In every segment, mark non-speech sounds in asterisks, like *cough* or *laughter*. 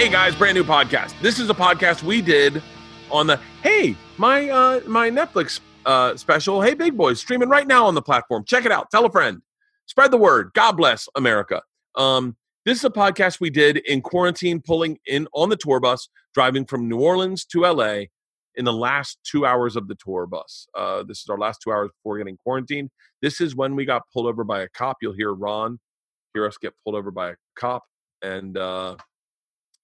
Hey guys, brand new podcast. This is a podcast we did on the Hey, my uh my Netflix uh special, Hey Big Boys, streaming right now on the platform. Check it out. Tell a friend. Spread the word. God bless America. Um this is a podcast we did in quarantine, pulling in on the tour bus, driving from New Orleans to LA in the last two hours of the tour bus. Uh, this is our last two hours before getting quarantined. This is when we got pulled over by a cop. You'll hear Ron hear us get pulled over by a cop. And uh,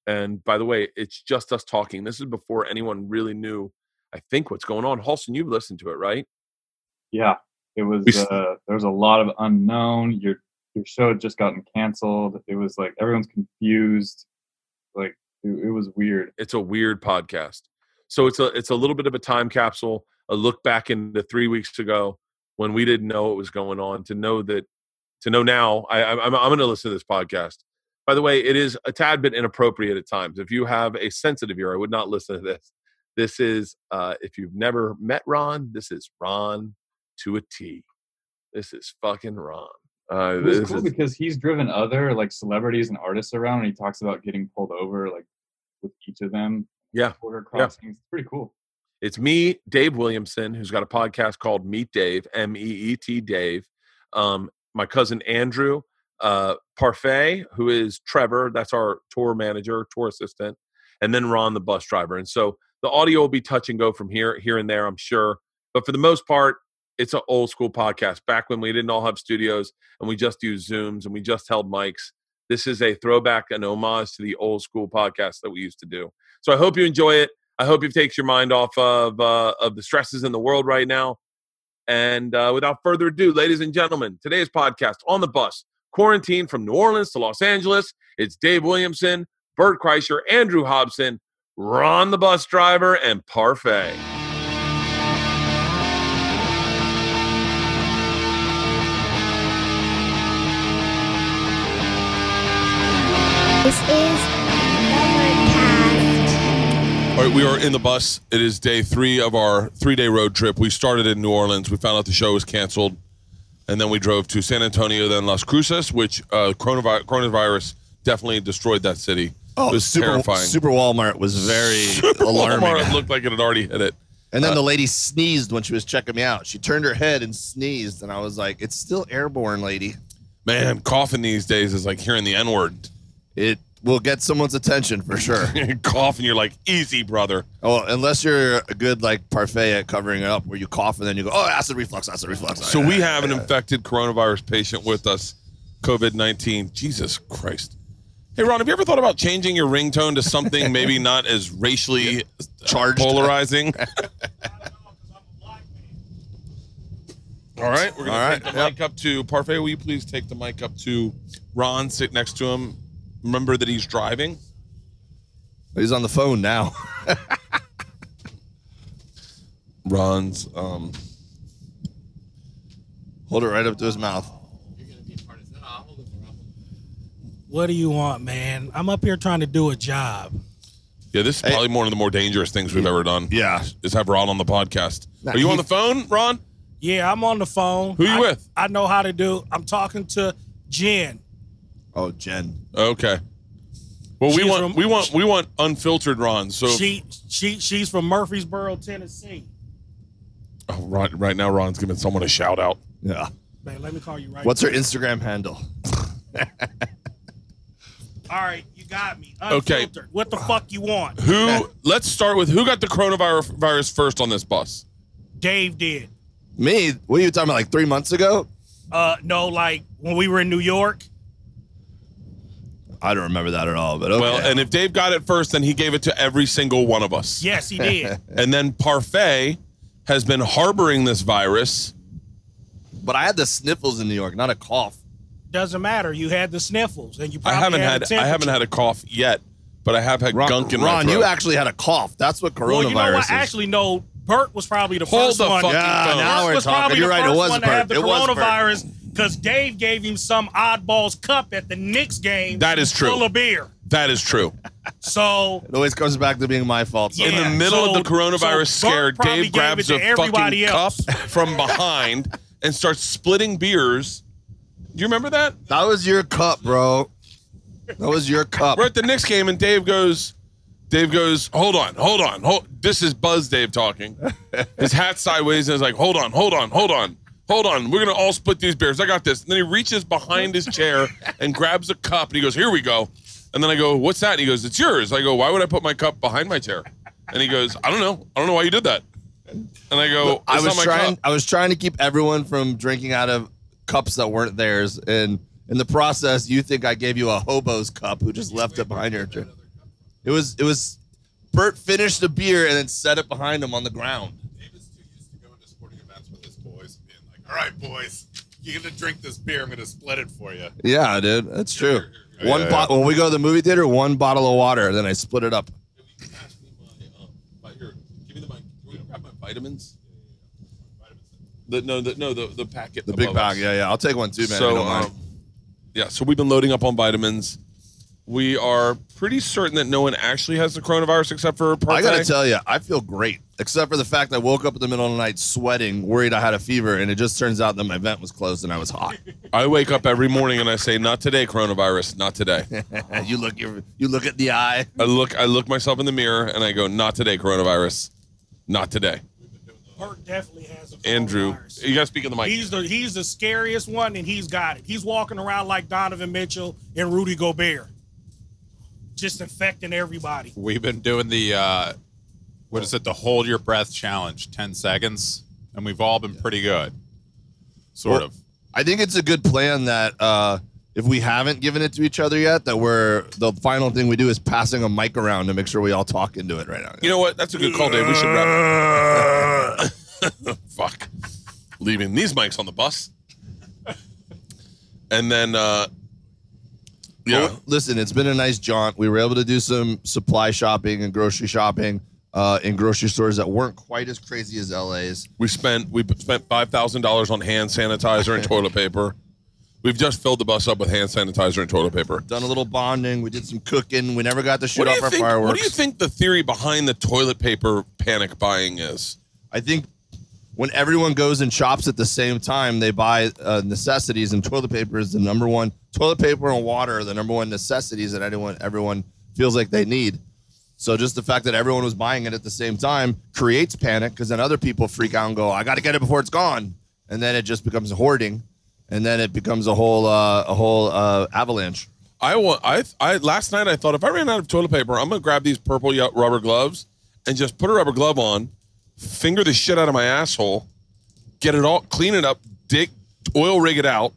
and by the way, it's just us talking. This is before anyone really knew, I think, what's going on. Halston, you've listened to it, right? Yeah, it was. Uh, there was a lot of unknown. Your your show had just gotten canceled. It was like everyone's confused. Like it, it was weird. It's a weird podcast. So it's a it's a little bit of a time capsule, a look back into three weeks ago when we didn't know what was going on. To know that, to know now, I, I- I'm I'm going to listen to this podcast. By the way, it is a tad bit inappropriate at times. If you have a sensitive ear, I would not *laughs* listen to this. This is uh, if you've never met Ron, this is Ron to a T. This is fucking Ron. Uh, It was cool is- because he's driven other like celebrities and artists around, and he talks about getting pulled over like with each of them. Yeah, border yeah. crossings. It's pretty cool. It's me, Dave Williamson, who's got a podcast called Meet Dave, M E E T Dave. Um, my cousin Andrew uh, Parfait, who is Trevor, that's our tour manager, tour assistant, and then Ron, the bus driver. And so the audio will be touch and go from here, here and there, I'm sure. But for the most part, it's an old school podcast. Back when we didn't all have studios and we just used Zooms and we just held mics. This is a throwback, an homage to the old school podcast that we used to do. So I hope you enjoy it. I hope it takes your mind off of uh, of the stresses in the world right now. And uh, without further ado, ladies and gentlemen, today's podcast on the bus, quarantine from New Orleans to Los Angeles. It's Dave Williamson, Bert Kreischer, Andrew Hobson, Ron the bus driver, and Parfait. This is Bertcast. All right, we are in the bus. It is day three of our three day road trip. We started in New Orleans. We found out the show was canceled. And then we drove to San Antonio, then Las Cruces, which uh, coronavirus, coronavirus definitely destroyed that city. Oh, it was Super, terrifying. Super Walmart was very *laughs* alarming. Walmart *laughs* looked like it had already hit it. And then the lady sneezed when she was checking me out. She turned her head and sneezed, and I was like, "It's still airborne, lady. Man, coughing these days is like hearing the N word. It will get someone's attention for sure." *laughs* coughing, you're like, easy, brother. oh, unless you're a good like parfait at covering it up, where you cough and then you go, "Oh, acid reflux, acid reflux." So we have an infected coronavirus patient with us, COVID 19. Jesus Christ. Hey, Ron, have you ever thought about changing your ringtone to something maybe *laughs* not as racially uh, Charged. polarizing? *laughs* All right, we're gonna right, take the yep. mic up to Parfait. Will you please take the mic up to Ron, sit next to him? Remember that he's driving. He's on the phone now. *laughs* Ron's, um, Hold it right up to his mouth. What do you want, man? I'm up here trying to do a job. yeah, this is Hey. probably one of the more dangerous things we've ever done. Yeah. Is have Ron on the podcast. Nah, Are you on the phone, Ron? Yeah, I'm on the phone. Who you I- with? I know how to do. I'm talking to Jen. Oh, Jen. Okay. Well, we She's want from- we want we want unfiltered Ron. So She she she's from Murfreesboro, Tennessee. oh, right right now, Ron's giving someone a shout out. Yeah. Man, let me call you right. What's her Instagram handle? *laughs* All right, you got me. Okay. Unfiltered. What the fuck you want? Who? let's start with who got the coronavirus virus first on this bus. Dave did. Me? What are you talking about? Like three months ago? Uh, no, like when we were in New York. I don't remember that at all. But okay. Well, and if Dave got it first, then he gave it to every single one of us. Yes, he did. *laughs* And then Parfait has been harboring this virus. but I had the sniffles in New York, not a cough. Doesn't matter. You had the sniffles, and you I haven't had, had a I haven't had a cough yet, but I have had Ron, gunk in my Ron throat. you actually had a cough. That's what coronavirus Well, you know what? is. Actually, no. Bert was probably the Hold first the one. fucking Yeah, phone. now Bert we're was talking. probably You're the right. It first was one to Bert. have the It was Bert. coronavirus because Dave gave him some oddballs cup at the Knicks game. That is true. Full of beer. that is true. So it always comes back to being my fault. Yeah. in the middle so- of the coronavirus so scare, Dave grabs it a fucking else. cup *laughs* from behind and starts splitting beers. Do you remember that? That was your cup, bro. That was your cup. We're at the Knicks game, and Dave goes, Dave goes, hold on, hold on, hold. This is Buzz Dave talking. His hat sideways, and is like, hold on, hold on, hold on, hold on. We're gonna all split these beers. I got this. And then he reaches behind his chair and grabs a cup, and he goes, here we go. And then I go, what's that? And he goes, it's yours. I go, why would I put my cup behind my chair? And he goes, I don't know. I don't know why you did that. And I go, I was trying. cup." I was trying to keep everyone from drinking out of cups that weren't theirs, and in the process, you think I gave you a hobo's cup who just left it behind her. It was. It was. Bert finished the beer and then set it behind him on the ground. David's too used to going to sporting events with his boys, being like, "All right, boys, you're gonna drink this beer. I'm gonna split it for you." Yeah, dude, that's true. Yeah, one yeah. bot when we go to the movie theater, one bottle of water, then I split it up. Pass me my, um, my, here, give me the, my, can grab my vitamins? The, no, the, no, the, the packet. The big above bag. us. Yeah, yeah. I'll take one too, man. So, you don't mind. um, yeah, so we've been loading up on vitamins. We are pretty certain that no one actually has the coronavirus except for I Parfait. gotta tell you, I feel great, except for the fact I woke up in the middle of the night sweating, worried I had a fever, and it just turns out that my vent was closed and I was hot. I wake up every morning and I say, "Not today, coronavirus. Not today." *laughs* you look, you you look at the eye. I look, I look myself in the mirror and I go, "Not today, coronavirus. Not today." Bert definitely has a Andrew, you gotta speak in the mic. He's the he's the scariest one, and he's got it. He's walking around like Donovan Mitchell and Rudy Gobert, just infecting everybody. We've been doing the uh, what is it? The hold your breath challenge, ten seconds, and we've all been pretty good. Sort Well, of. I think it's a good plan that uh, if we haven't given it to each other yet, that we're the final thing we do is passing a mic around to make sure we all talk into it right now. You know what? That's a good call, Dave. We should wrap. *laughs* Fuck. Leaving these mics on the bus. And then, uh, yeah, Well, listen, it's been a nice jaunt. We were able to do some supply shopping and grocery shopping uh, in grocery stores that weren't quite as crazy as LA's. we spent we spent five thousand dollars on hand sanitizer and *laughs* toilet paper. We've just filled the bus up with hand sanitizer and toilet paper. Done a little bonding. We did some cooking. We never got to shoot off our think, fireworks. what do you think the theory behind the toilet paper panic buying is? I think when everyone goes and shops at the same time, they buy uh, necessities, and toilet paper is the number one. Toilet paper and water are the number one necessities that anyone everyone feels like they need. So just the fact that everyone was buying it at the same time creates panic because then other people freak out and go, "I got to get it before it's gone," and then it just becomes hoarding, and then it becomes a whole uh, a whole uh, avalanche. I want. I. I last night I thought if I ran out of toilet paper, I'm gonna grab these purple rubber gloves and just put a rubber glove on, finger the shit out of my asshole, get it all, clean it up, dig, oil rig it out.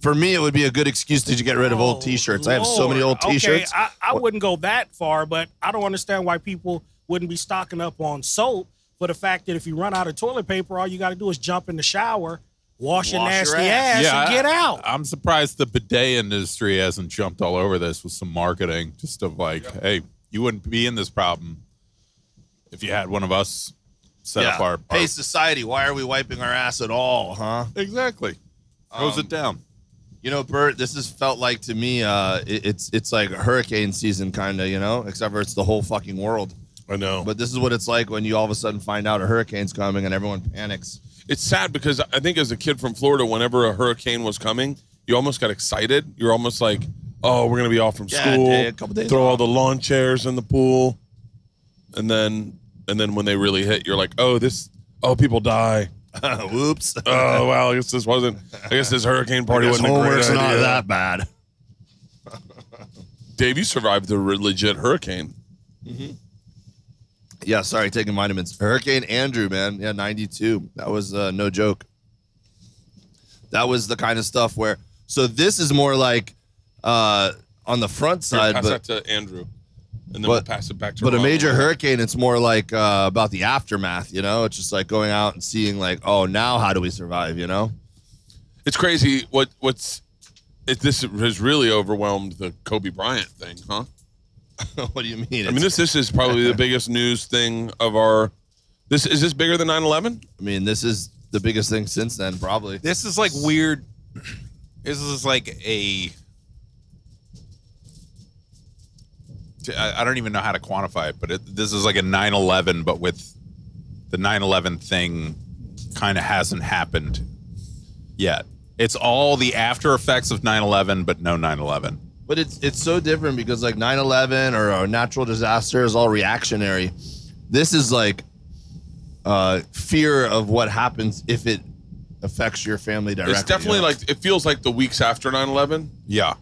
For me, it would be a good excuse to get rid of old Oh, T-shirts. I have so many old Lord. T-shirts. Okay, I, I wouldn't go that far, but I don't understand why people wouldn't be stocking up on soap for the fact that if you run out of toilet paper, all you got to do is jump in the shower, wash, your Wash nasty your ass. ass, and get out. I'm surprised the bidet industry hasn't jumped all over this with some marketing, just of like, hey, you wouldn't be in this problem if you had one of us set up our, our hey, society, why are we wiping our ass at all, huh? exactly. Hose Um, it down. You know, Bert, this has felt like to me, uh, it- it's it's like hurricane season, kind of, you know, except for it's the whole fucking world. I know, but this is what it's like when you all of a sudden find out a hurricane's coming and everyone panics. it's sad because I think as a kid from Florida, whenever a hurricane was coming, you almost got excited. You're almost like, "Oh, we're gonna be off from Yeah, school. day- a couple days throw all the lawn chairs in the pool," and then and then when they really hit, you're like, "Oh, this. Oh, people die." *laughs* Whoops. *laughs* Oh well, I guess this wasn't. I guess this hurricane party wasn't a great homework's not that bad. *laughs* Dave, you survived the re- legit hurricane. Yeah, sorry, taking vitamins. Hurricane Andrew, man. Yeah, 92. That was uh, no joke. That was the kind of stuff where, so this is more like uh, on the front side, pass but, that to Andrew, and then but- we'll pass it back to. but a Ron. major hurricane, it's more like uh, about the aftermath, you know? It's just like going out and seeing, like, oh, now how do we survive, you know? It's crazy. What what's it, this has really overwhelmed the Kobe Bryant thing, huh? *laughs* what do you mean? I mean, this this is probably the *laughs* biggest news thing of our. This is this bigger than 9/11? I mean, this is the biggest thing since then, probably. This is like weird. This is like a. I I don't even know how to quantify it, but it, this is like a 9 11, but with the 9 11 thing kind of hasn't happened yet. It's all the after effects of 9 11, but no 9 11. But it's it's so different because like 9/11 or a natural disaster is all reactionary. This is like uh, fear of what happens if it affects your family directly. It's definitely you know? like it feels like the weeks after 9/11. Yeah.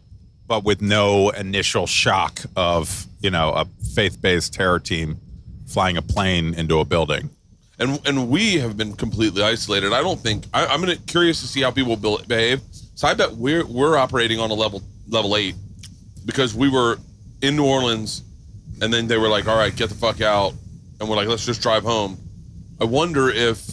But with no initial shock of, you know, a faith based terror team flying a plane into a building. and and we have been completely isolated. I don't think I, I'm gonna curious to see how people be- behave. So I bet we're we're operating on a level level eight because we were in New Orleans, and then they were like, "All right, get the fuck out," and we're like, "Let's just drive home." I wonder if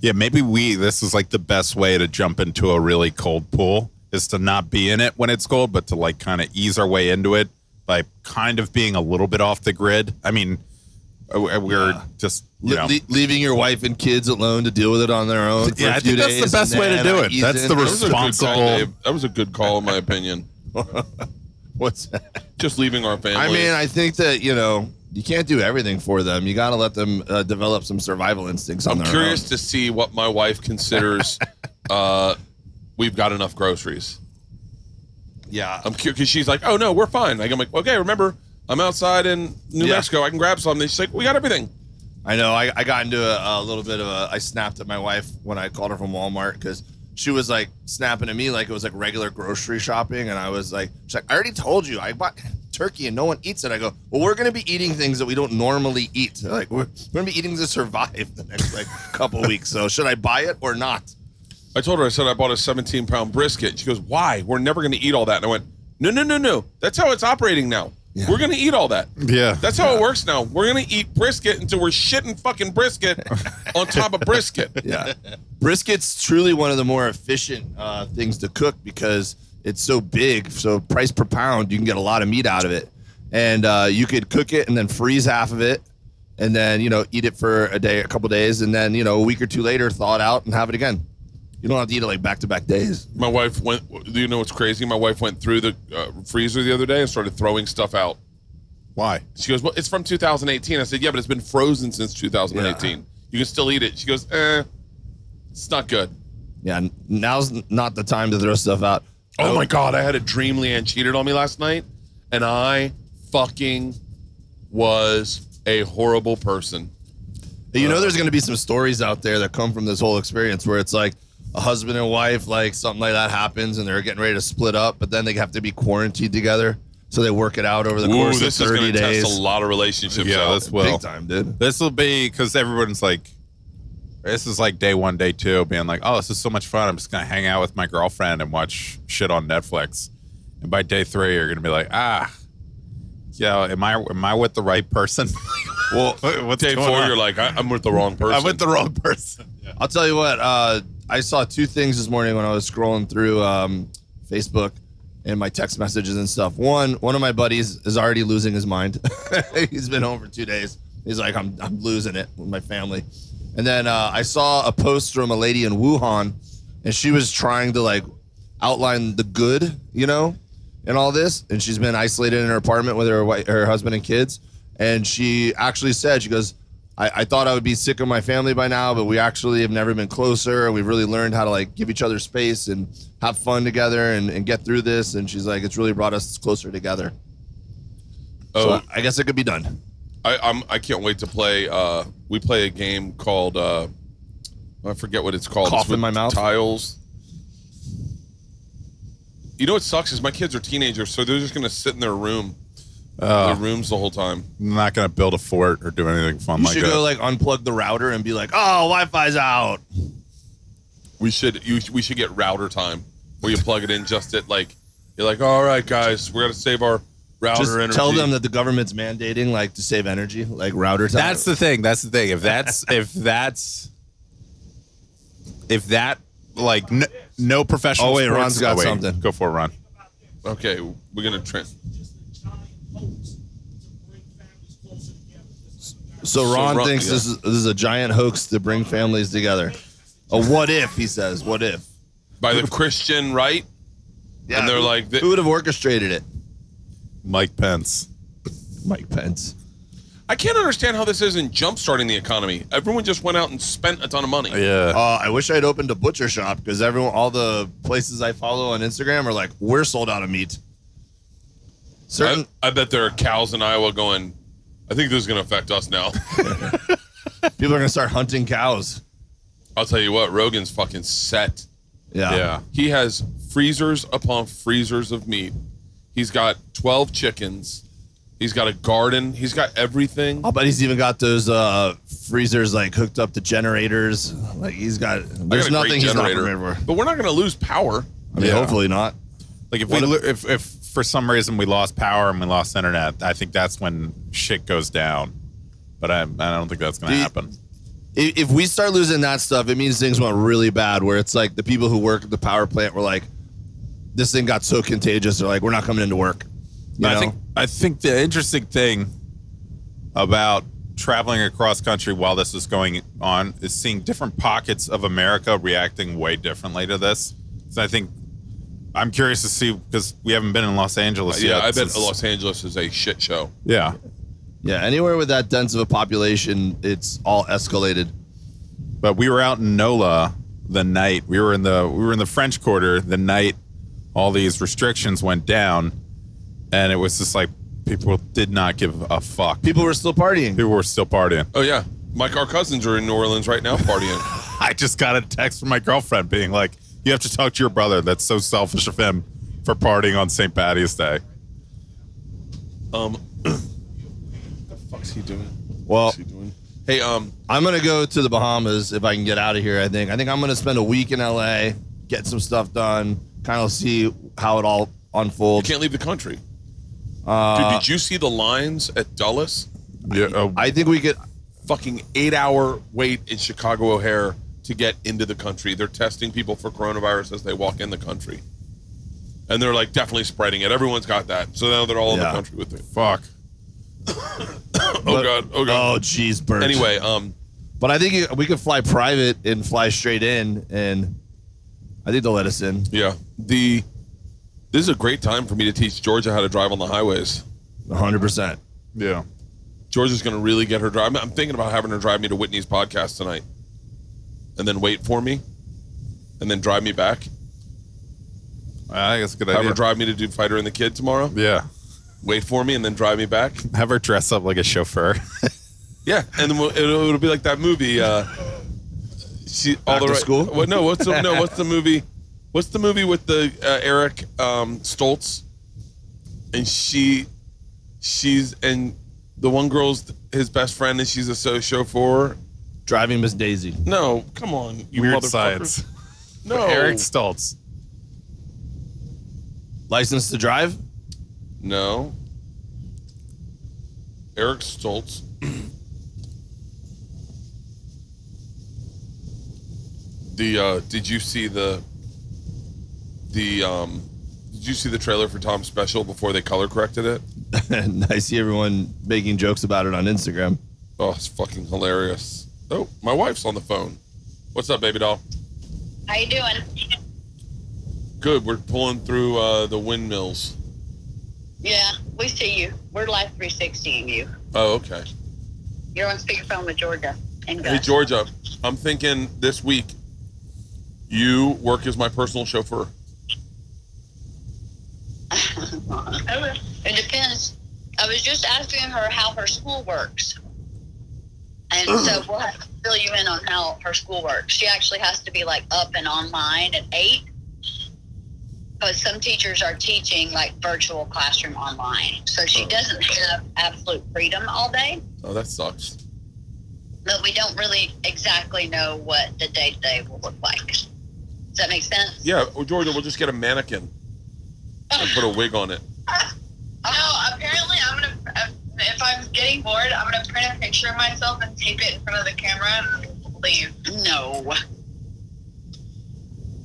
Yeah, maybe we this is like the best way to jump into a really cold pool is to not be in it when it's cold, but to like kind of ease our way into it by kind of being a little bit off the grid. I mean, uh, we're Yeah. just you Le- leaving your wife and kids alone to deal with it on their own. For Yeah, I think that's the best way to do it. That's in. the that was call, Responsible. That was a good call, in my opinion. *laughs* What's that? Just leaving our family. I mean, I think that you know you can't do everything for them. You got to let them uh, develop some survival instincts on I'm curious own. to see what my wife considers. *laughs* uh, we've got enough groceries. Yeah, I'm curious because she's like, "Oh no, we're fine." Like I'm like, "Okay, remember, I'm outside in New Yeah. Mexico. I can grab something." She's like, "We got everything." I know. I, I got into a, a little bit of a. I snapped at my wife when I called her from Walmart because she was like snapping at me like it was like regular grocery shopping, and I was like, she's like, I already told you I bought turkey and no one eats it. I go, well, we're gonna be eating things that we don't normally eat. Like we're, we're gonna be eating to survive the next like couple weeks. So should I buy it or not? I told her, I said I bought a 17 pound brisket. She goes, "Why? We're never going to eat all that." And I went, "No, no, no, no. That's how it's operating now. Yeah. We're going to eat all that. yeah. That's how it works now. We're going to eat brisket until we're shitting fucking brisket *laughs* on top of brisket." Yeah. Brisket's truly one of the more efficient uh, things to cook because it's so big. So price per pound, you can get a lot of meat out of it, and uh, you could cook it and then freeze half of it, and then you know eat it for a day, a couple days, and then you know a week or two later thaw it out and have it again. You don't have to eat it like back to back days. My wife went. Do you know what's crazy? My wife went through the uh, freezer the other day and started throwing stuff out. Why? She goes, "Well, it's from 2018." I said, "Yeah, but it's been frozen since 2018. You can still eat it." She goes, "Eh, it's not good." Yeah, now's not the time to throw stuff out. Oh my god, I had a dream Leanne cheated on me last night, and I fucking was a horrible person. You know, there's going to be some stories out there that come from this whole experience where it's like a husband and wife, like something like that happens, and they're getting ready to split up, but then they have to be quarantined together, so they work it out over the Ooh, course this of 30 going days. test a lot of relationships Yeah, out. this will. Big time, dude. This will be because everyone's like, this is like day one, day two, being like, oh, this is so much fun. I'm just gonna hang out with my girlfriend and watch shit on Netflix. And by day three, you're gonna be like, ah, yeah, am I am I with the right person? *laughs* well, What's day four, on? you're like, I, I'm with the wrong person. *laughs* I'm with the wrong person. I'll tell you what. Uh, I saw two things this morning when I was scrolling through um, Facebook and my text messages and stuff. One, one of my buddies is already losing his mind. *laughs* He's been home for two days. He's like, I'm, I'm losing it with my family. And then uh, I saw a post from a lady in Wuhan, and she was trying to like outline the good, you know, in all this. And she's been isolated in her apartment with her her husband and kids. And she actually said, she goes, I, I thought I would be sick of my family by now, but we actually have never been closer. We've really learned how to like give each other space and have fun together and, and get through this. And she's like, it's really brought us closer together. oh, So I guess it could be done. I, I'm. I can't wait to play. Uh, we play a game called. Uh, I forget what it's called. Cough It's in my mouth? Tiles. You know what sucks is my kids are teenagers, so they're just gonna sit in their room, Uh, rooms the whole time. I'm not gonna build a fort or do anything fun You like should that. go like unplug the router and be like, oh, Wi-Fi's out. We should. You, we should get router time where you plug it in just at like. You're like, all right, guys, we're gonna save our router Just energy. tell them that the government's mandating like to save energy, like router time. That's the thing. That's the thing. If that's *laughs* if that's if that like n- no professional. Oh, wait, sports- Ron's got something. Go for it, Ron. Okay, we're gonna. Tra- So So Ron Ron- thinks yeah. this is this is a giant hoax to bring families together. A what if? He says, what if? by the Christian right, Yeah, and they're who- like, th- who would have orchestrated it? Mike Pence. Mike Pence. I can't understand how this isn't jump starting the economy. Everyone just went out and spent a ton of money. Yeah. Uh, I wish I'd opened a butcher shop because everyone, all the places I follow on Instagram are like, we're sold out of meat. Certain, I, I bet there are cows in Iowa going. I think this is going to affect us now. *laughs* people are gonna start hunting cows. I'll tell you what, Rogan's fucking set. Yeah. yeah. He has freezers upon freezers of meat. He's got 12 chickens. He's got a garden. He's got everything. I'll bet he's even got those uh, freezers like hooked up to generators. Like he's got. I got There's nothing he's not prepared for. But we're not going to lose power. I mean, Yeah. hopefully not. Like if What we if if for some reason we lost power and we lost internet, I think that's when shit goes down. But I I don't think that's going to happen. If, if we start losing that stuff, it means things went really bad. Where it's like the people who work at the power plant were like, "This thing got so contagious." They're like, "We're not coming into work." You I know? think I think the interesting thing about traveling across country while this is going on is seeing different pockets of America reacting way differently to this. So I think I'm curious to see because we haven't been in Los Angeles Yeah, yet. I bet since- Los Angeles is a shit show. Yeah, yeah, anywhere with that dense of a population, it's all escalated. but we were out in NOLA the night we were in the we were in the French Quarter the night all these restrictions went down, and it was just like people did not give a fuck. People were still partying. People were still partying. Oh yeah, Mike, our cousins are in New Orleans right now partying. *laughs* I just got a text from my girlfriend being like, "You have to talk to your brother. That's so selfish of him for partying on St. Patty's Day." um, *clears throat* the fuck's he doing? Well, What's he doing? Hey, um, I'm gonna go to the Bahamas if I can get out of here. I think. I think I'm gonna spend a week in LA, get some stuff done, kind of see how it all unfolds. you can't leave the country. Uh, Dude, did you see the lines at Dulles? Yeah, uh, I think we could. Fucking eight hour wait in Chicago O'Hare to get into the country. They're testing people for coronavirus as they walk in the country. And they're like definitely spreading it. Everyone's got that. So now they're all in the Yeah. country with it. fuck. *coughs* Oh god. Oh god. Oh, jeez, Bert. Anyway, um, but I think you- we could fly private and fly straight in, and I think they'll let us in. yeah. The this is a great time for me to teach Georgia how to drive on the highways. 100. percent Yeah, Georgia's going to really get her drive. I'm thinking about having her drive me to Whitney's podcast tonight, and then wait for me, and then drive me back. I think it's a good Have idea. her drive me to do Fighter and the Kid tomorrow. yeah, Wait for me, and then drive me back. have her dress up like a chauffeur. *laughs* Yeah, and then we'll, it'll, it'll be like that movie. Uh, she all Back the to right- School? What? No, what's the no? What's the movie? What's the movie with the uh, Eric um, Stoltz? And she, she's and the one girl's his best friend, and she's a so chauffeur. Driving Miss Daisy. No, come on, you Weird motherfucker. science. No, *laughs* Eric Stoltz. License to drive. No. Eric Stoltz. *clears throat* the uh did you see the the um did you see the trailer for Tom Special before they color corrected it? and *laughs* I see everyone making jokes about it on Instagram. Oh, it's fucking hilarious. Oh, my wife's on the phone. What's up, baby doll? How you doing? Good. We're pulling through uh the windmills. Yeah, we see you. We're live 360ing you. Oh, okay. You're on speakerphone with Georgia and Hey. Georgia, I'm thinking this week you work as my personal chauffeur. *laughs* it depends. I was just asking her how her school works. And so *clears throat* we'll have to fill you in on how her school works. She actually has to be like up and online at eight. Because some teachers are teaching like virtual classroom online. So she Oh. doesn't have absolute freedom all day. Oh, that sucks. But we don't really exactly know what the day to day will look like. Does that make sense? Yeah, well, Georgia, we'll just get a mannequin and put a wig on it. No, *laughs* oh, apparently If I'm getting bored, I'm gonna print a picture of myself and tape it in front of the camera and leave. No.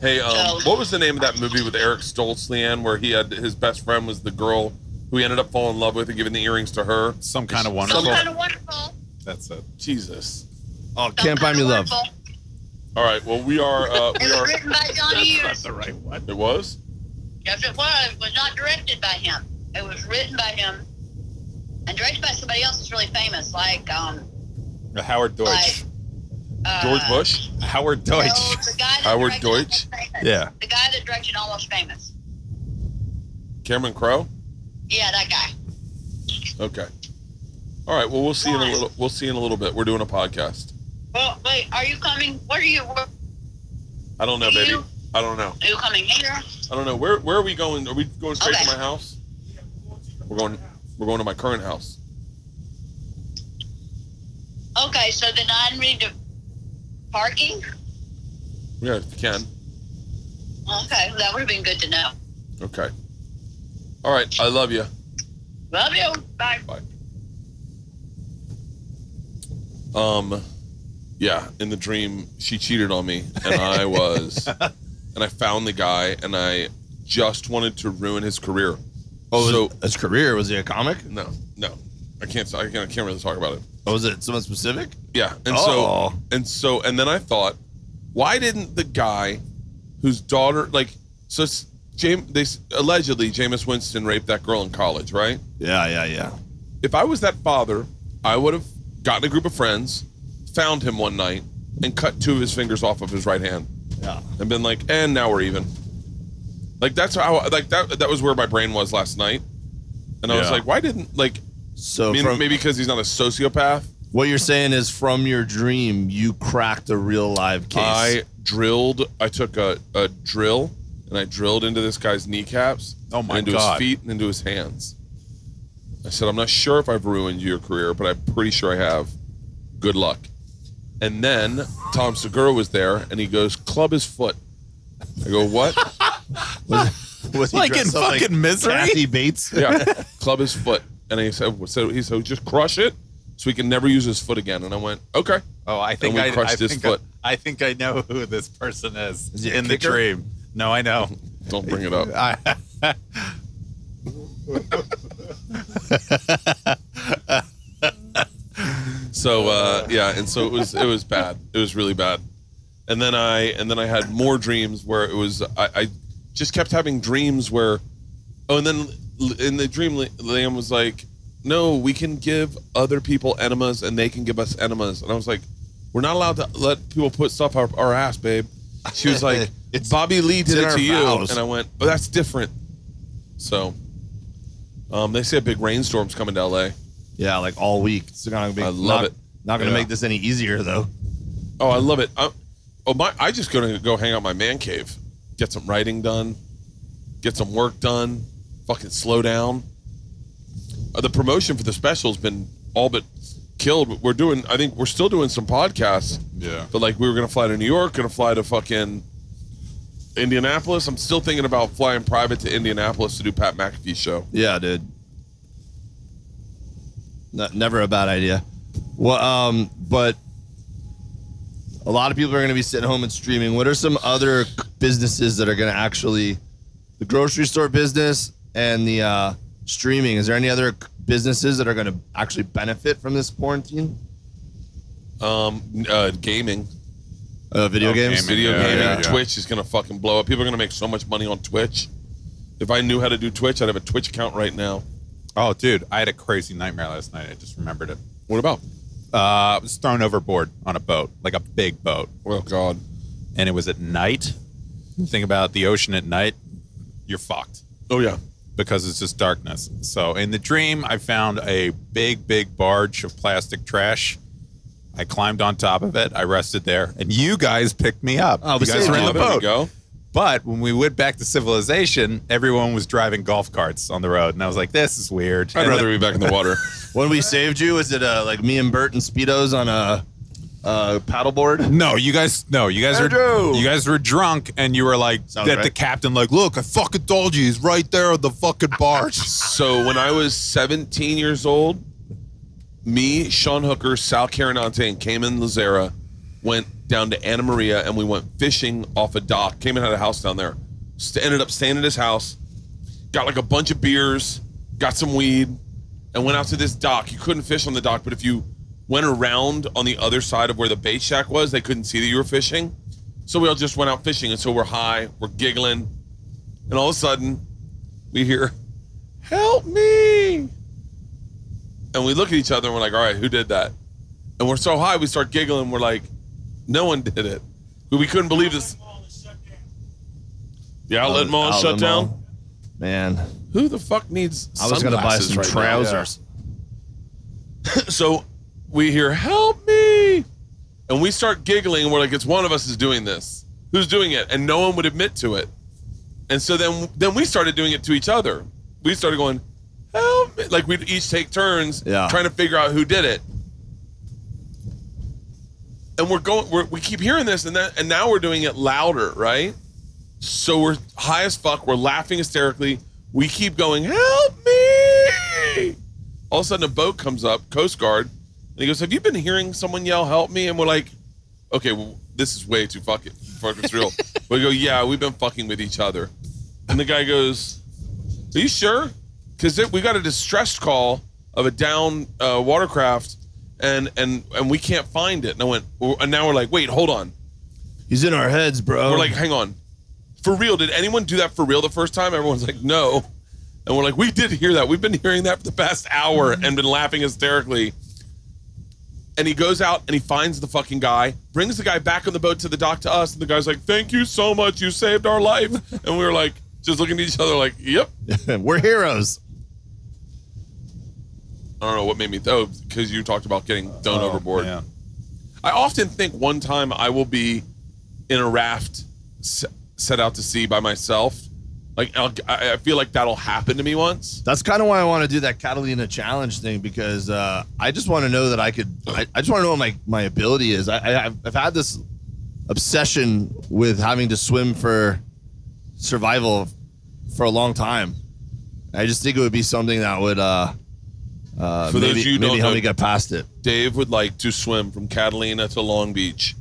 Hey, um, So- what was the name of that movie with Eric Stoltz, Leanne, where he had his best friend was the girl who he ended up falling in love with and giving the earrings to her? Some kind of wonderful. Some kind of wonderful. That's it. Jesus. Oh, Some can't buy me love. wonderful. All right, well, we are. Uh, It we was are. written by Johnny Hughes. right one. It was. Yes, it was. It was not directed by him. It was written by him. And directed by somebody else who's really famous, like um, Howard Deutch. like uh, George Bush. Howard Deutch. the guy that *laughs* Howard Deutch? Yeah. the guy that directed Almost Famous. Cameron Crowe. Yeah, that guy. Okay. All right. Well, we'll see in a little. We'll see in a little bit. We're doing a podcast. Well, wait, are you coming? What are you? Where, I don't know, baby. you- I don't know. are you coming here? I don't know. Where Where are we going? Are we going straight Okay. to my house? We're going. We're going to my current house. Okay, so then I need to parking. Yeah, if you can. Okay, that would have been good to know. Okay. All right. I love you. Love you. Bye. Bye. Um, yeah. In the dream, she cheated on me, and I *laughs* was, and I found the guy, and I just wanted to ruin his career. Oh, so his career was he a comic? no, no, I can't. I can't, I can't really talk about it. Oh, or was it someone specific? Yeah, and Oh. so and so and then I thought, why didn't the guy whose daughter like so James they allegedly Jameis Winston raped that girl in college, right? Yeah, yeah, yeah. If I was that father, I would have gotten a group of friends, found him one night, and cut two of his fingers off of his right hand, Yeah. and been like, and now we're even. Like that's how like that that was where my brain was last night, and I was Yeah. like, why didn't like So I mean, from, maybe because he's not a sociopath. what you're saying is from your dream, you cracked a real live case. I drilled. I took a, a drill and I drilled into this guy's kneecaps. Oh my and into God. his feet and into his hands. I said, I'm not sure if I've ruined your career, but I'm pretty sure I have. Good luck. And then Tom Segura was there and he goes, Club his foot. I go, What? *laughs* was *laughs* he Like in dressed up fucking misery? Kathy Bates. yeah. *laughs* Club his foot. And he said, so he said, just crush it so he can never use his foot again. And I went, Okay. Oh, I think we I, crushed I his think foot. I, I think I know who this person is, Is he a in the kicker? dream. No, I know. *laughs* Don't bring it up. I, So uh, yeah, and so it was it was bad. It was really bad. And then I and then I had more dreams where it was I, I just kept having dreams where oh and then in the dream Leanne was like, no, we can give other people enemas and they can give us enemas. And I was like, we're not allowed to let people put stuff up our ass, babe. She was like, *laughs* It's- Bobby Lee did it to you, vows. and I went, oh, that's different. So, um, they say a big rainstorm's coming to LA. Yeah, like all week. It's gonna be I love not, it. Not gonna Yeah. make this any easier though. Oh, I love it. i oh, my! I just gonna go hang out my man cave, get some writing done, get some work done, fucking slow down. Uh, the promotion for the special's been all but killed. We're doing. I think we're still doing some podcasts, yeah. but like we were gonna fly to New York, gonna fly to fucking Indianapolis. I'm still thinking about flying private to Indianapolis to do Pat McAfee show. Yeah, dude. No, never a bad idea. Well, um, but a lot of people are going to be sitting home and streaming. What are some other businesses that are going to actually, the grocery store business and the uh, streaming? Is there any other businesses that are going to actually benefit from this quarantine? Um, uh, gaming. Uh, video Oh, games. gaming. Video Yeah, gaming, yeah, yeah. Twitch is gonna fucking blow up. People are gonna make so much money on Twitch. If I knew how to do Twitch, I'd have a Twitch account right now. Oh, dude, I had a crazy nightmare last night. I just remembered it. What about? Uh, I was thrown overboard on a boat, like a big boat, Oh God. and it was at night. Think about the ocean at night, you're fucked Oh yeah. because it's just darkness. So in the dream, I found a big, big barge of plastic trash. I climbed on top of it. I rested there, and you guys picked me up. Oh, you guys were in the there boat. go. But when we went back to civilization, everyone was driving golf carts on the road, and I was like, "This is weird." I'd And rather be back in the water. *laughs* When we saved you, was it uh, like me and Bert and Speedos on a, paddleboard? No, you guys. No, you guys Andrew! were. You guys were drunk, and you were like Sounds at right. the captain, like, "Look, I fucking told you, he's right there on the fucking barge." *laughs* so when I was 17 years old, me, Sean Hooker, Sal Carinante, and Cayman Lazera went down to Anna Maria and we went fishing off a dock. Cayman had a house down there. St- ended up staying at his house. Got like a bunch of beers, got some weed, and went out to this dock. You couldn't fish on the dock, but if you went around on the other side of where the bait shack was, they couldn't see that you were fishing. So we all just went out fishing, and so we're high, we're giggling, and all of a sudden we hear, "Help me!" and we look at each other and we're like, all right, who did that? And we're so high, we start giggling. We're like, no one did it. We couldn't believe this. The outlet mall is shut down. Man, Who the fuck needs I was gonna buy some trousers. *laughs* so we hear help me! And we start giggling and we're like it's one of us is doing this. Who's doing it? And no one would admit to it. And so then then we started doing it to each other. We started going help me! Like we'd each take turns Yeah. trying to figure out who did it and we're going we're, we keep hearing this and that and now we're doing it louder right so we're high as fuck we're laughing hysterically we keep going help me all of a sudden a boat comes up, Coast Guard, and he goes, "Have you been hearing someone yell help me?" And we're like, "Okay, well, this is way too fucking fuck it's real." *laughs* we go, "Yeah, we've been fucking with each other." And the guy goes, "Are you sure?" Because we got a distressed call of a down uh, watercraft, and and and we can't find it. And I went, and now we're like, "Wait, hold on." He's in our heads, bro. We're like, "Hang on." For real, did anyone do that for real the first time? Everyone's like, no. And we're like, we did hear that. We've been hearing that for the past hour mm-hmm. and been laughing hysterically. And he goes out and he finds the fucking guy, brings the guy back on the boat to the dock to us, and the guy's like, Thank you so much. You saved our life. And we were like, just looking at each other like, Yep. *laughs* we're heroes. I don't know what made me though, because you talked about getting thrown Oh, overboard. man. I often think one time I will be in a raft set out to sea by myself. Like I'll, I I feel like that'll happen to me once. That's kind of why I want to do that Catalina challenge thing because uh, I just want to know that I could. I, I just want to know what my my ability is. I, I I've, I've had this obsession with having to swim for survival for a long time. I just think it would be something that would uh, uh, For those maybe, of you who maybe don't help know- me get past it. Dave would like to swim from Catalina to Long Beach.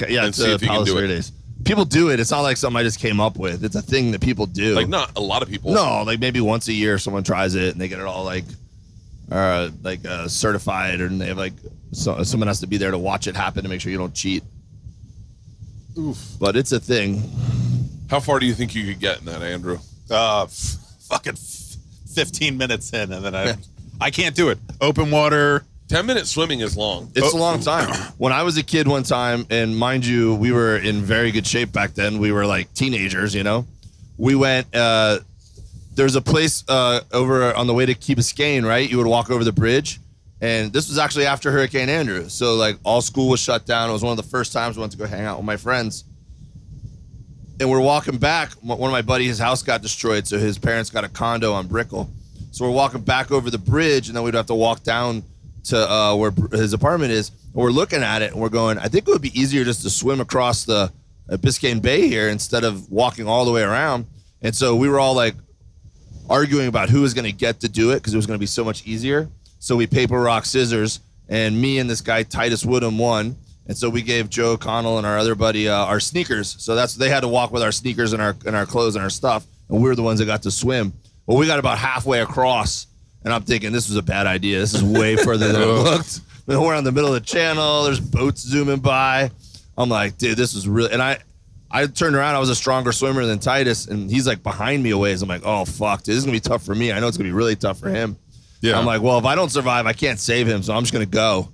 Okay, Yeah, And it's see uh, if you can Palos do it. Verdes. People do it. It's not like something I just came up with. It's a thing that people do. Like not a lot of people. No, like maybe once a year someone tries it and they get it all like, uh, like uh, certified, and they have like so, someone has to be there to watch it happen to make sure you don't cheat. Oof. But it's a thing. How far do you think you could get in that, Andrew? Uh, f- fucking f- 15 minutes in, and then I, *laughs* I can't do it. Open water. Ten minutes swimming is long. It's Oh. a long time. *clears throat* When I was a kid one time, and mind you, we were in very good shape back then. We were like teenagers, you know. We went. Uh, there's a place uh, over on the way to Key Biscayne, right? You would walk over the bridge, and this was actually after Hurricane Andrew. So like all school was shut down. It was one of the first times I went to go hang out with my friends. And we're walking back. One of my buddies, his house got destroyed, so his parents got a condo on Brickell. So we're walking back over the bridge, and then we'd have to walk down to uh, where his apartment is. And we're looking at it, and we're going. I think it would be easier just to swim across the uh, Biscayne Bay here instead of walking all the way around. And so we were all like arguing about who was going to get to do it because it was going to be so much easier. So we paper rock scissors, and me and this guy Titus Woodham won. And so we gave Joe O'Connell and our other buddy uh, our sneakers. So that's they had to walk with our sneakers and our and our clothes and our stuff, and we were the ones that got to swim. Well, we got about halfway across, and I'm thinking this was a bad idea. This is way *laughs* further than it looked. We're in the middle of the channel. There's boats zooming by. I'm like, dude, this is really. And I, I turned around. I was a stronger swimmer than Titus, and he's like behind me a ways. I'm like, oh fuck, dude, this is gonna be tough for me. I know it's gonna be really tough for him. Yeah. I'm like, well, if I don't survive, I can't save him, so I'm just gonna go.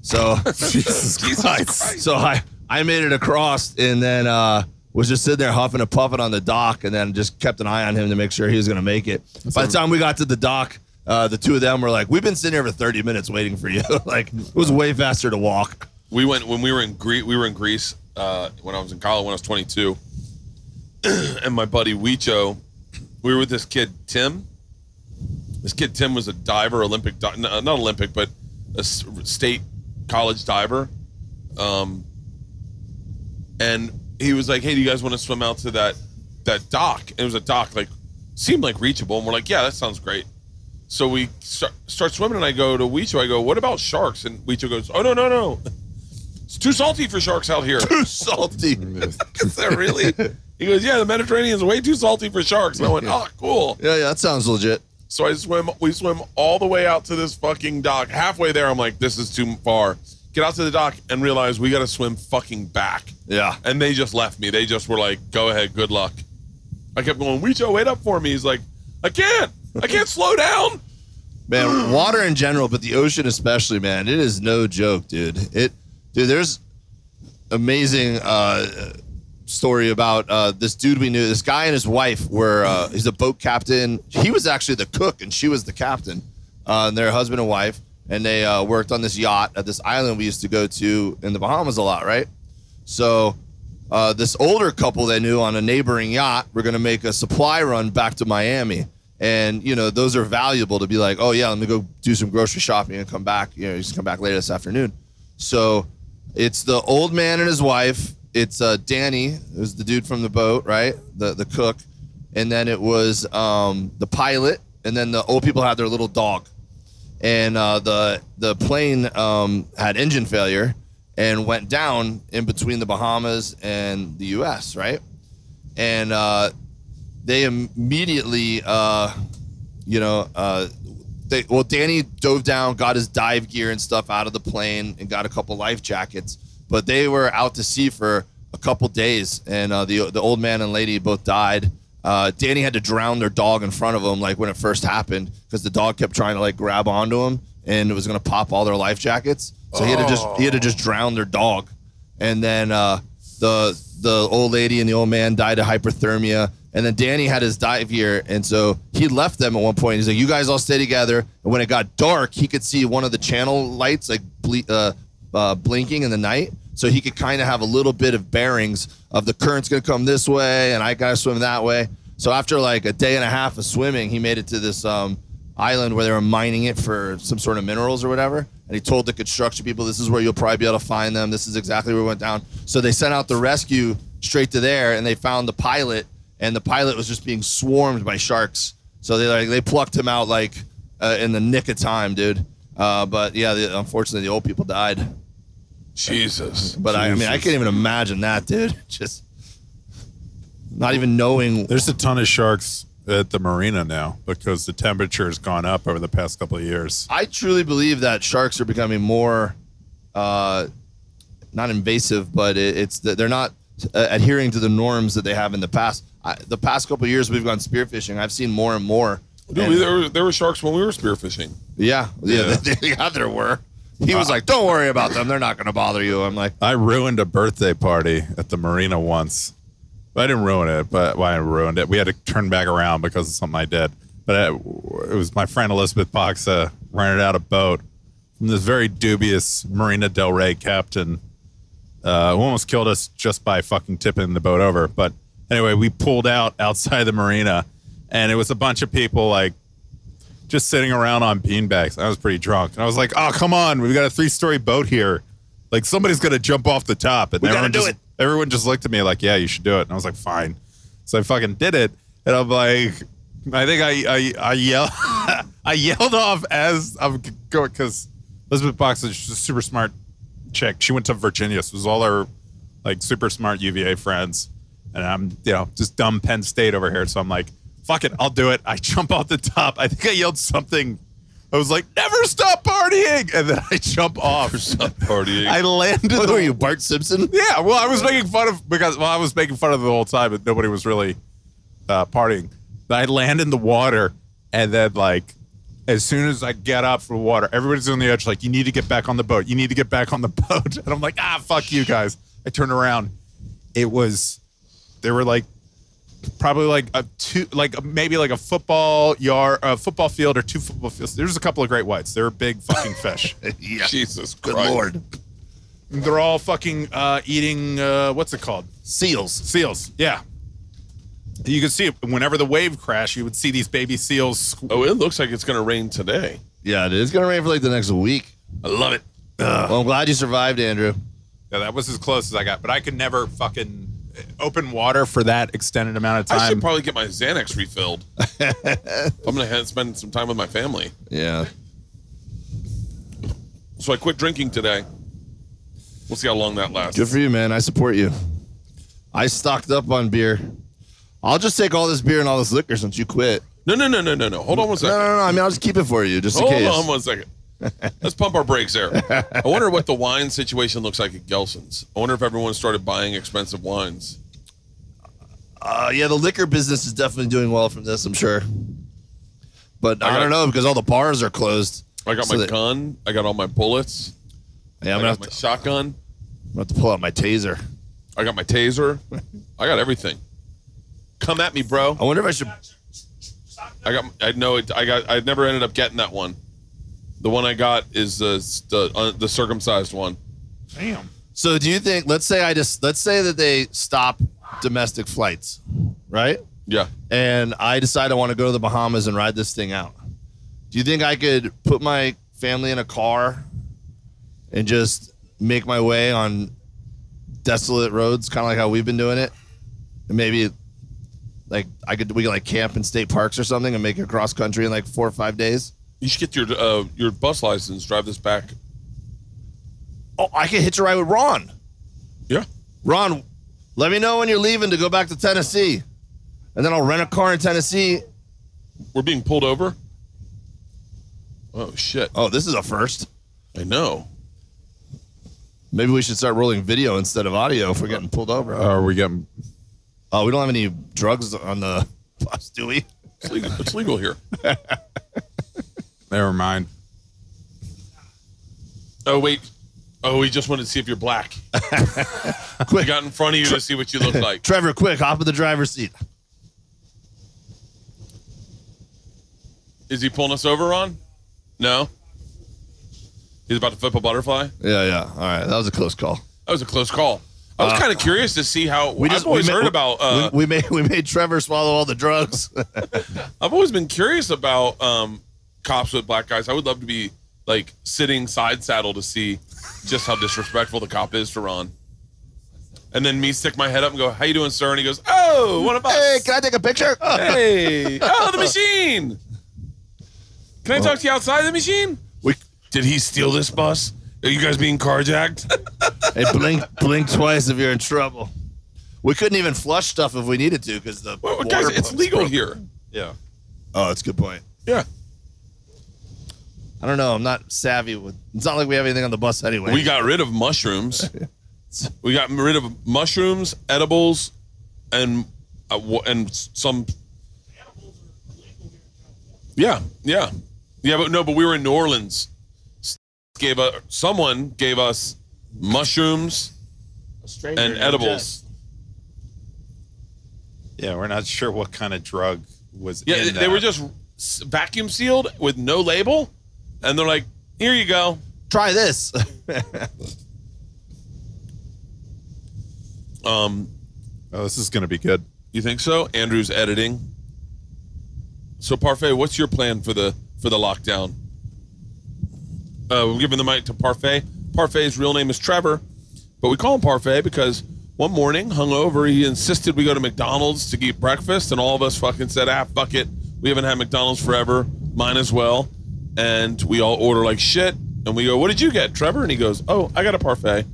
So, *laughs* Jesus *laughs* Christ. so I I made it across, and then uh, was just sitting there huffing and puffing on the dock, and then just kept an eye on him to make sure he was gonna make it. By the time we got to the dock. Uh, the two of them were like, "We've been sitting here for 30 minutes waiting for you." *laughs* like, it was way faster to walk. We went when we were in Greece. We were in Greece uh, when I was in college when I was 22, *clears throat* and my buddy Wicho, we were with this kid Tim. This kid Tim was a diver, Olympic, di- not Olympic, but a state college diver. Um, and he was like, "Hey, do you guys want to swim out to that that dock?" And it was a dock, like seemed like reachable, and we're like, "Yeah, that sounds great." So we start, start swimming, and I go to Wicho. I go, "What about sharks?" And Wicho goes, "Oh no, no, no, it's too salty for sharks out here." *laughs* Too salty. *laughs* Mm, *laughs* is that really? He goes, "Yeah, the Mediterranean is way too salty for sharks." And I went, "Oh, cool." Yeah, yeah, that sounds legit. So I swim. We swim all the way out to this fucking dock. Halfway there, I'm like, "This is too far." Get out to the dock and realize we got to swim fucking back. Yeah. And they just left me. They just were like, "Go ahead, good luck." I kept going, "Wicho, wait up for me." He's like, "I can't. I can't *laughs* slow down." Man, water in general, but the ocean especially, man, it is no joke, dude. It, dude, there's amazing uh, story about uh, this dude we knew. This guy and his wife were. Uh, he's a boat captain. He was actually the cook, and she was the captain. Uh, and they're husband and wife, and they uh, worked on this yacht at this island we used to go to in the Bahamas a lot, right? So. Uh, this older couple they knew on a neighboring yacht were going to make a supply run back to Miami. And you know those are valuable to be like oh yeah let me go do some grocery shopping and come back you know just come back later this afternoon. So it's the old man and his wife. It's uh, danny who's the dude from the boat right? The the cook. And then it was um, the pilot. And then the old people had their little dog and uh, the the plane um, had engine failure and went down in between the bahamas and the us right and uh, they immediately, uh, you know, uh, they well, Danny dove down, got his dive gear and stuff out of the plane, and got a couple life jackets. But they were out to sea for a couple days, and uh, the the old man and lady both died. Uh, Danny had to drown their dog in front of him, like when it first happened, because the dog kept trying to like grab onto him, and it was gonna pop all their life jackets. So he had to just he had to just drown their dog, and then uh, the the old lady and the old man died of hyperthermia. And then Danny had his dive gear, and so he left them at one point. He's like, "You guys all stay together." And when it got dark, he could see one of the channel lights like ble- uh, uh, blinking in the night, so he could kind of have a little bit of bearings of the current's gonna come this way, and I gotta swim that way. So after like a day and a half of swimming, he made it to this um, island where they were mining it for some sort of minerals or whatever. And he told the construction people, "This is where you'll probably be able to find them. This is exactly where we went down." So they sent out the rescue straight to there, and they found the pilot and the pilot was just being swarmed by sharks. So they like they plucked him out like uh, in the nick of time, dude. Uh, but yeah, the, unfortunately, the old people died. Jesus. But I, I mean, I can't even imagine that, dude. *laughs* Just not even knowing. There's a ton of sharks at the marina now because the temperature has gone up over the past couple of years. I truly believe that sharks are becoming more, uh, not invasive, but it, it's that they're not uh, adhering to the norms that they have in the past. I, the past couple of years we've gone spearfishing. I've seen more and more. Dude, And- there, were, there were sharks when we were spearfishing. yeah, yeah, Yeah. *laughs* yeah, there were. He was like, "Don't worry about them; they're not going to bother you." I'm like, I ruined a birthday party at the marina once. I didn't ruin it, but well, I ruined it. We had to turn back around because of something I did. But it, it was my friend Elizabeth Boxa rented out a boat from this very dubious Marina Del Rey captain uh, who almost killed us just by fucking tipping the boat over. But anyway, we pulled out outside the marina, and it was a bunch of people like just sitting around on beanbags. I was pretty drunk, and I was like, "Oh, come on, we've got a three-story boat here. Like somebody's gonna jump off the top." And We everyone do just, it. Everyone just looked at me like, "Yeah, you should do it." And I was like, "Fine." So I fucking did it, and I'm like, I think I I, I yell *laughs* I yelled off as I'm going because Elizabeth Box is just a super smart chick. She went to Virginia, so it was all her like super smart UVA friends, and I'm you know just dumb Penn State over here. So I'm like, fuck it, I'll do it. I jump off the top. I think I yelled something. I was like, never stop partying, and then I jump off. Stop partying. I landed. "What are you, Bart Simpson?" yeah, well, I was making fun of because well, I was making fun of it the whole time, but nobody was really uh, partying. But I land in the water, and then like as soon as I get up from water, everybody's on the edge, like you need to get back on the boat. You need to get back on the boat, *laughs* and I'm like, ah, fuck you guys. I turned around. It was there were like probably like a two, like maybe like a football yard, a football field, or two football fields. There's a couple of great whites. They were big fucking fish. *laughs* yeah, Jesus good Christ. lord, They're all fucking uh, eating uh, what's it called? seals. Seals. Yeah. You can see it whenever the wave crashed. You would see these baby seals. Oh, it looks like it's going to rain today. Yeah, it's gonna rain for like the next week. I love it. Well, I'm glad you survived, Andrew. Yeah, that was as close as I got. But I could never fucking open water for that extended amount of time. I should probably get my Xanax refilled. *laughs* I'm going to spend some time with my family. Yeah, So I quit drinking today. We'll see how long that lasts. good for you, man. I support you. I stocked up on beer. I'll just take all this beer and all this liquor since you quit. No, no, no, no, no, no. Hold on one No, second. no, no. I mean, I'll just keep it for you, just in case. Hold case. on one second. Let's pump our brakes there. I wonder what the wine situation looks like at Gelson's. I wonder if everyone started buying expensive wines. Uh, yeah, the liquor business is definitely doing well from this. I'm sure. but I I, got- don't know because all the bars are closed. I got So my that- gun. I got all my bullets. Yeah, I I'm got gonna, have my to, shotgun. I'm gonna have to pull out my taser. I got my taser. I got everything. Come at me, bro. I wonder if I should. I got. I know it. I got. I never ended up getting that one. The one I got is the the, uh, the circumcised one. Damn. So do you think? Let's say I just let's say that they stop domestic flights, right? Yeah. And I decide I want to go to the Bahamas and ride this thing out. Do you think I could put my family in a car and just make my way on desolate roads, kind of like how we've been doing it? And maybe like I could we could like camp in state parks or something and make it cross country in like four or five days. You should get your uh, your bus license. Drive this back. Oh, I can hitch a ride with Ron. Yeah. Ron, let me know when you're leaving to go back to Tennessee. And then I'll rent a car in Tennessee. We're being pulled over. Oh shit! Oh, this is a first. I know. Maybe we should start rolling video instead of audio if we're getting pulled over. Uh, are we getting? Oh, we don't have any drugs on the bus, do we? It's legal, it's legal here. *laughs* Never mind. Oh wait. Oh, we just wanted to see if you're black. *laughs* Quick, got in front of you to see what you look *laughs* like. Trevor, quick, hop in the driver's seat. Is he pulling us over, Ron? No. He's about to flip a butterfly. Yeah, yeah. All right, that was a close call. That was a close call. I was Uh, kind of curious to see how. We just I've always we ma- heard about. Uh, we, we made we made Trevor swallow all the drugs. *laughs* I've always been curious about um, cops with black guys. I would love to be like sitting side saddle to see just how disrespectful the cop is to Ron. And then me stick my head up and go, "How you doing, sir?" And he goes, "Oh, one of us." hey, can I take a picture? *laughs* Hey, oh, the machine. Can I talk to you outside the machine? We- Did he steal this bus? Are you guys being carjacked? *laughs* hey, blink blink twice if you're in trouble. We couldn't even flush stuff if we needed to because the well, water guys, it's legal broken. here. Yeah. Oh, that's a good point. Yeah, I don't know. I'm not savvy with. It's not like we have anything on the bus anyway. we got rid of mushrooms. we got rid of mushrooms, edibles, and uh, and some. Yeah, yeah, yeah, but no, but we were in New Orleans. Gave a someone gave us mushrooms and edibles. Yeah, we're not sure what kind of drug was. Yeah, in they, they that. were just vacuum sealed with no label, and they're like, "Here you go." try this. *laughs* Um, Oh, this is gonna be good. you think so? Andrew's editing. So Parfait, what's your plan for the for the lockdown? Uh, we're giving the mic to Parfait. Parfait's real name is Trevor, but we call him Parfait because one morning, hungover, he insisted we go to McDonald's to eat breakfast, and all of us fucking said, "Ah, fuck it, we haven't had McDonald's forever, mine as well." And we all order like shit, and we go, "What did you get, Trevor?" And he goes, "Oh, I got a Parfait."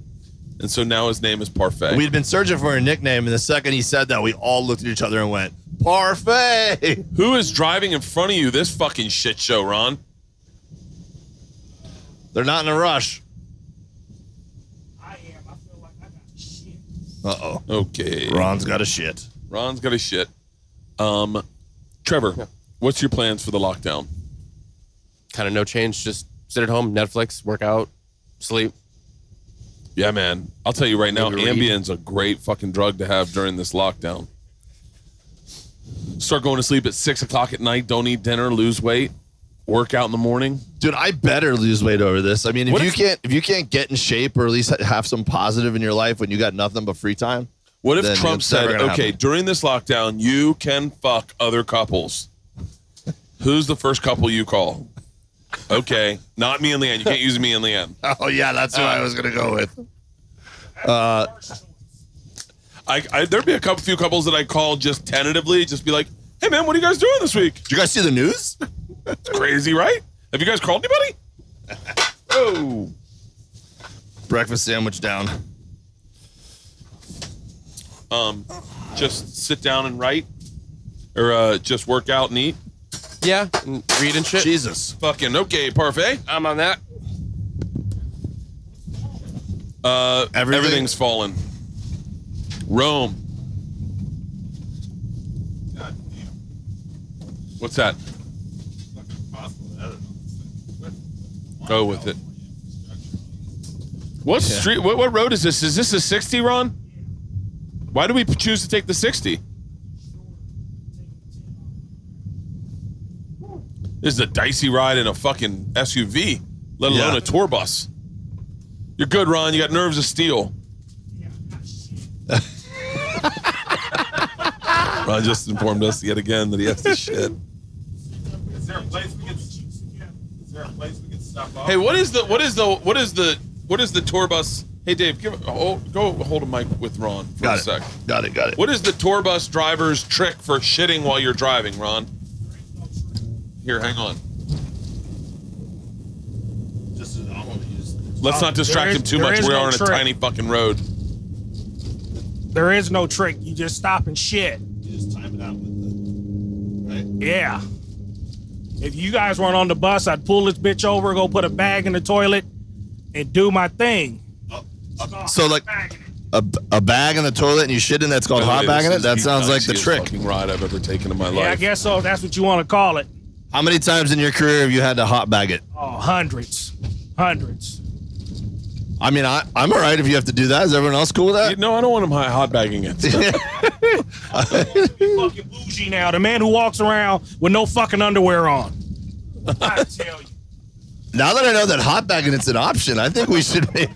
And so now his name is Parfait. We'd been searching for a nickname, and the second he said that, we all looked at each other and went, "Parfait." Who is driving in front of you this fucking shit show, Ron? They're not in a rush. I am. I feel like I got shit. Uh oh. Okay. Ron's got a shit. Ron's got a shit. Um, Trevor, what's your plans for the lockdown? Kind of no change. Just sit at home, Netflix, work out, sleep. Yeah, man. I'll tell you right now, Maybe read. Ambien's a great fucking drug to have during this lockdown. Start going to sleep at six o'clock at night. Don't eat dinner. Lose weight. Work out in the morning. Dude, I better lose weight over this. I mean, if What you if- can't if you can't get in shape or at least have some positive in your life when you got nothing but free time, What if Then Trump it's never said, gonna "Okay, happen. during this lockdown, you can fuck other couples"? Who's the first couple you call? Okay, not me and Leanne. You can't use me and Leanne. *laughs* oh yeah, that's who I was gonna go with. I, I there'd be a couple few couples that I call just tentatively, just be like, "Hey man, what are you guys doing this week?" Did you guys see the news? It's crazy, right? Have you guys called anybody? *laughs* Oh, Breakfast sandwich down. um, just sit down and write, or uh, just work out and eat. Yeah, and read and shit. Jesus. Fucking okay, parfait. I'm on that. Uh, Everything- everything's fallen. Rome. What's that? Go with it. What street? What, what road is this? Is this a 60, Ron? Why do we choose to take the 60? This is a dicey ride in a fucking SUV, let alone Yeah. a tour bus. You're good, Ron. You got nerves of steel. *laughs* Ron just informed us yet again that he has to shit. Is there a place we can? Is there a place we can stop off? Hey, what is the what is the what is the what is the tour bus? Hey, Dave, give hold, go hold a mic with Ron for Got a it. sec. Got it. Got it. What is the tour bus driver's trick for shitting while you're driving, Ron? Here, hang on. Just, I'm gonna use Let's Uh, not distract there is- him too there much. is We no are on a trick. tiny fucking road. There is no trick. You just stop and shit. You just time it out with the right. Yeah. If you guys weren't on the bus, I'd pull this bitch over, go put a bag in the toilet, and do my thing. So like a, a bag in the toilet and you shit in that's called By the hot way, bagging this it. That is sounds like the iciest trick. Fucking ride I've ever taken in my Yeah, I life. guess so. If that's what you want to call it. How many times in your career have you had to hot bag it? Oh, hundreds, hundreds. I mean, I, I'm all right if you have to do that. Is everyone else cool with that? No, I don't want him hot hot bagging it. *laughs* fucking bougie now. The man who walks around with no fucking underwear on. I tell you. Now that I know that hot bagging it's an option, I think we should make.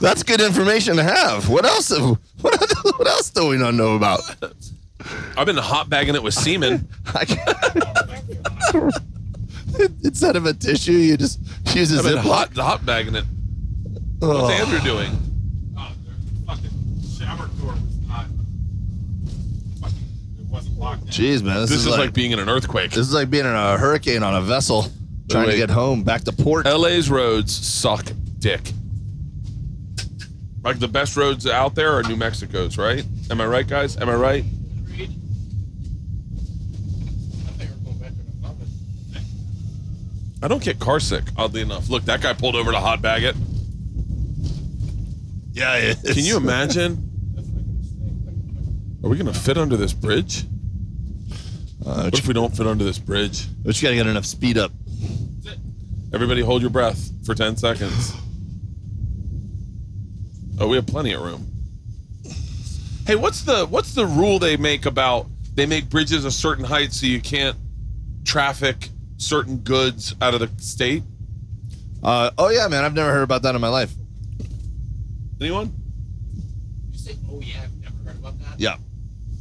That's good information to have. What else? What, what else do we not know about? I've been hot bagging it with semen. *laughs* *laughs* Instead of a tissue, you just use a I've been ziploc. hot hot bagging it. What's. Andrew doing? Oh, the fucking shower door was not. Fucking, it wasn't locked. in. Jeez, man, this, This is, is like, like being in an earthquake. this is like being in a hurricane on a vessel, trying to Wait. get home back to port. LA's roads suck dick. Like the best roads out there are New Mexico's, right? Am I right, guys? Am I right? I don't get car sick, oddly enough. Look, that guy pulled over to hot bag it. Yeah, it is. Can you imagine? Are we gonna fit under this bridge? Uh, What if we don't fit under this bridge? but you gotta get enough speed up. Everybody hold your breath for 10 seconds. Oh, we have plenty of room. Hey, what's the what's the rule they make about they make bridges a certain height so you can't traffic certain goods out of the state? Uh, oh yeah, man, I've never heard about that in my life. Anyone? You say, oh yeah, I've never heard about that. Yeah,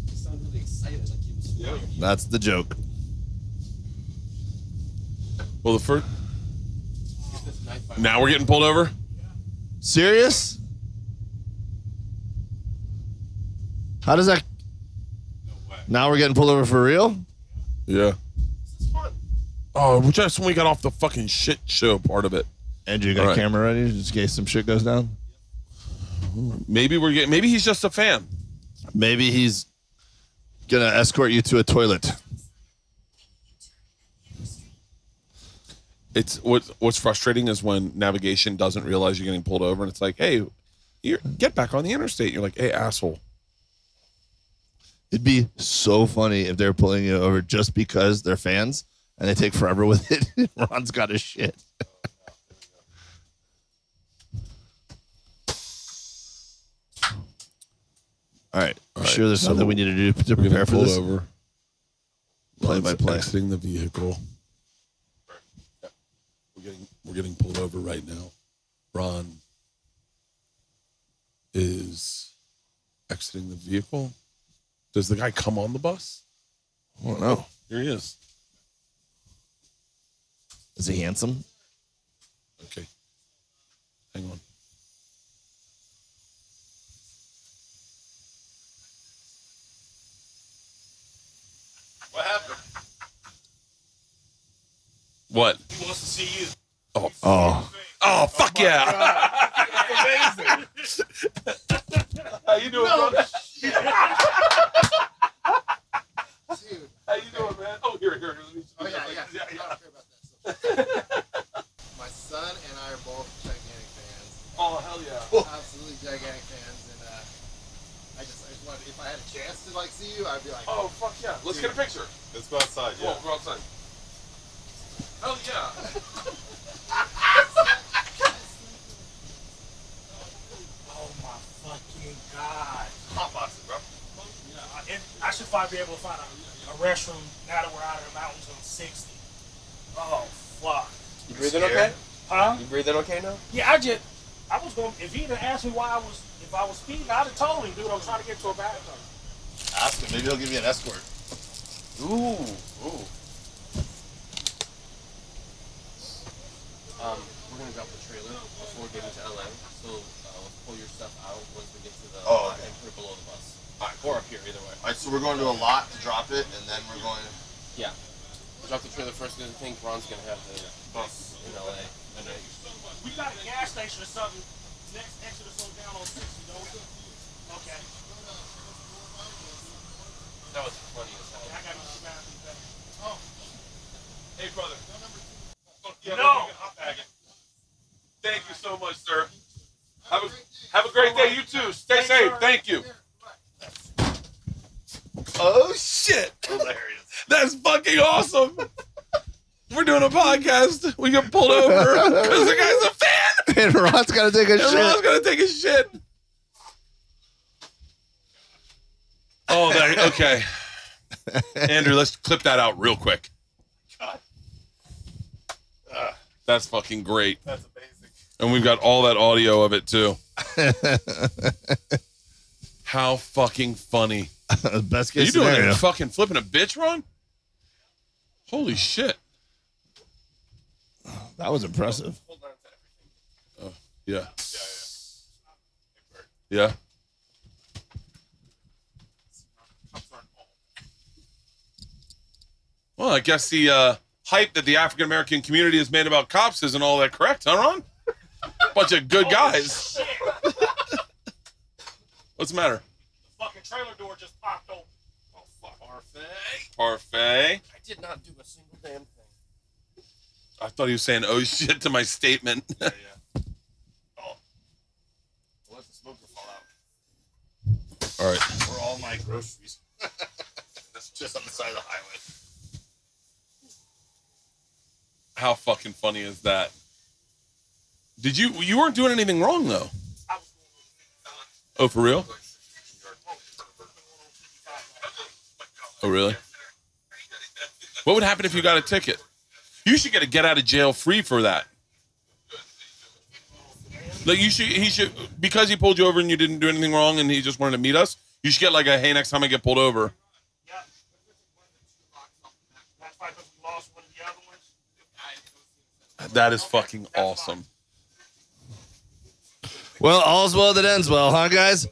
You sound really excited, like you was familiar. that's the joke. Well, the first This knife fight. now we're getting pulled over. Serious? How does that? Now we're getting pulled over for real? Yeah. Oh, we just when we got off the fucking shit show part of it. Andrew, you got All a camera ready just in case some shit goes down? Maybe we're getting. Maybe he's just a fan. Maybe he's gonna escort you to a toilet. it's what what's frustrating is when navigation doesn't realize you're getting pulled over and it's like hey you get back on the interstate you're like hey asshole It'd be so funny if they're pulling you over just because they're fans and they take forever with it. *laughs* Ron's got his shit. All right. All sure there's so something we need to do to prepare for this? over Play by play. exiting the vehicle we're getting we're getting pulled over right now ron is exiting the vehicle does the guy come on the bus I don't know. here he is Is he handsome? okay hang on What happened? what He wants to see you. oh Oh. oh fuck oh yeah Amazing. how you doing brother How you doing, man? Oh, here, here. Let me, Oh, yeah, yeah. yeah, I yeah. don't care about that. My son and I are both gigantic fans. Oh, hell yeah. Absolutely gigantic fans. And uh, I just, I just wanted, if I had a chance to you, I'd be like, Oh, fuck yeah. Let's get a picture. Let's go outside. Yeah. on, go outside. Hell yeah. *laughs* Oh my fucking god. Hot boxing, bro. It, I should probably be able to find a, a restroom now that we're out of the mountains on 60. Oh fuck. You breathing okay? Huh? You breathing okay now? Yeah, I just I was going if he'd have asked me why I was if I was speeding, I'd have told him, dude, I was trying to get to a bathroom. Ask him. Maybe he'll give you an escort. Ooh, ooh. Um, we're gonna drop the trailer before getting to LA. So uh, let's pull your stuff out once we get to the Oh, lot okay. and put it below the bus. Alright, Or up here, either way. All right, so we're going to a lot to drop it, and then we're going. Yeah. We'll drop the trailer first because I think Ron's gonna have the bus in LA. And then We got a gas station or something next exit or so down on 60, don't we? Okay. That was funny as hell. I got to bathroom. Oh. Hey, brother. Yeah, No. we can hot bag it. Thank you so much, sir. Have a, have a great day. You too. Stay Thanks, safe. sir. Thank you. Oh shit! Hilarious. *laughs* That's fucking awesome. We're doing a podcast. We get pulled over *laughs* because the guy's a fan. and Ron's got to take a And Ron's shit. gonna take a shit. Oh, that, okay. *laughs* Andrew, let's clip that out real quick. Ah, That's fucking great. That's amazing. And we've got all that audio of it too. *laughs* How fucking funny. Best Are you case doing scenario. a fucking flipping a bitch, run? Holy shit. That was impressive. Yeah. Yeah. Yeah. Well, I guess the uh, hype that the African American community has made about cops isn't all that correct, huh, Ron? Bunch of good guys. What's the matter? The fucking trailer door just popped open. Oh, fuck. Parfait. Parfait. I did not do a single damn thing. I thought he was saying, oh shit, to my statement. Yeah, yeah. *laughs* Oh. Let the smoker fall out. all right. Or all my groceries. *laughs* That's just on the side of the highway. How fucking funny is that? Did you, you weren't doing anything wrong though. Oh, for real? Oh, really? What would happen if you got a ticket? You should get a get out of jail free for that. Like you should, he should, because he pulled you over and you didn't do anything wrong, and he just wanted to meet us. You should get like a hey, next time I get pulled over. Yeah. That's why because we lost one of the other ones. That is fucking awesome. Well, all's well that ends well, huh, guys?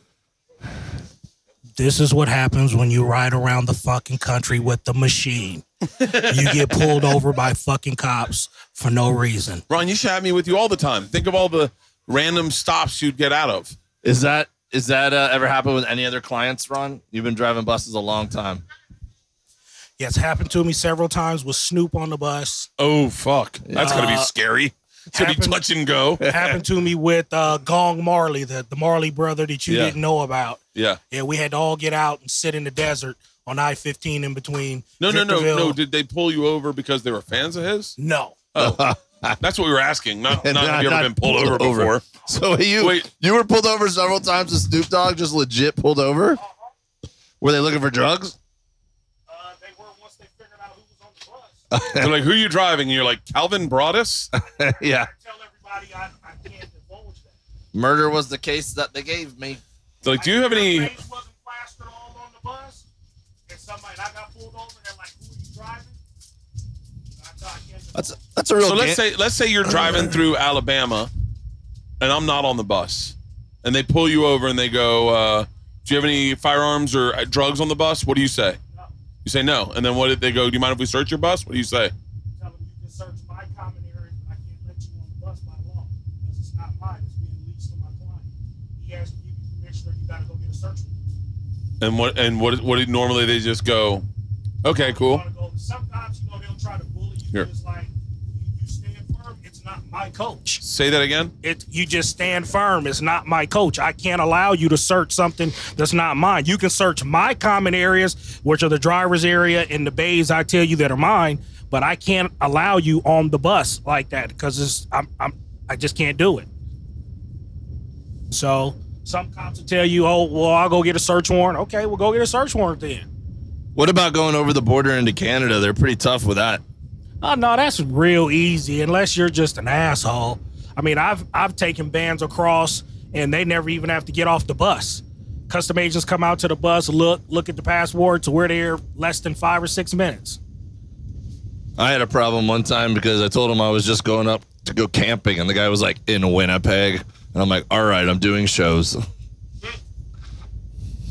This is what happens when you ride around the fucking country with the machine. you get pulled over by fucking cops for no reason. Ron, you should have me with you all the time. Think of all the random stops you'd get out of. Is that is that uh, ever happened with any other clients, Ron? You've been driving buses a long time. Yeah, it's happened to me several times with Snoop on the bus. Oh fuck, that's gonna be Uh, scary. It's gonna be happened- touch and go. *laughs* happened to me with uh, Gong Marley, the, the Marley brother that you Yeah. didn't know about. Yeah. Yeah, we had to all get out and sit in the desert on I 15 in between. No, no, no, Victorville- no. Did they pull you over because they were fans of his? No. Oh, *laughs* that's what we were asking. Not, *laughs* not, have you ever Not been pulled over, pulled over. before? So you Wait. you were pulled over several times. with Snoop Dogg just legit pulled over. Were they looking for drugs? Uh, they were once they figured out who was on the bus. They're like, "Who are you driving?" And you're like, "Calvin Broadus." *laughs* yeah. Tell everybody I, I can't divulge that. Murder was the case that they gave me. They're like, "Do you have any?" My face wasn't plastered all on the bus, and somebody I got pulled over. They're like, "Who are you driving?" I thought I can't That's that's a real. So let's say let's say you're driving *clears throat* through Alabama, and I'm not on the bus, and they pull you over and they go, uh, "Do you have any firearms or uh, drugs on the bus?" What do you say? You say no, and then what did they go? Do you mind if we search your bus? What do you say? tell them you can search my common area, but I can't let you on the bus by law because it's not mine. It's being leased to my client. He to give you permission, or you got to go get a search warrant. And what and what what normally they just go, okay, cool. Go, sometimes you know they'll try to bully you. Here. It's like you, you stand firm. It's not my coach. Say that again. It you just stand firm. It's not my coach. I can't allow you to search something that's not mine. You can search my common areas, which are the driver's area and the bays I tell you that are mine, but I can't allow you on the bus like that because it's I'm I'm I just can't do it. So some cops will tell you, "Oh, well, I'll go get a search warrant." Okay, we'll go get a search warrant then. What about going over the border into Canada? They're pretty tough with that. Oh no, that's real easy unless you're just an asshole. I mean, I've I've taken bands across and they never even have to get off the bus. Custom agents come out to the bus, look, look at the passport to where they're less than five or six minutes. I had a problem one time because I told him I was just going up to go camping, and the guy was like in Winnipeg, and I'm like, all right, I'm doing shows.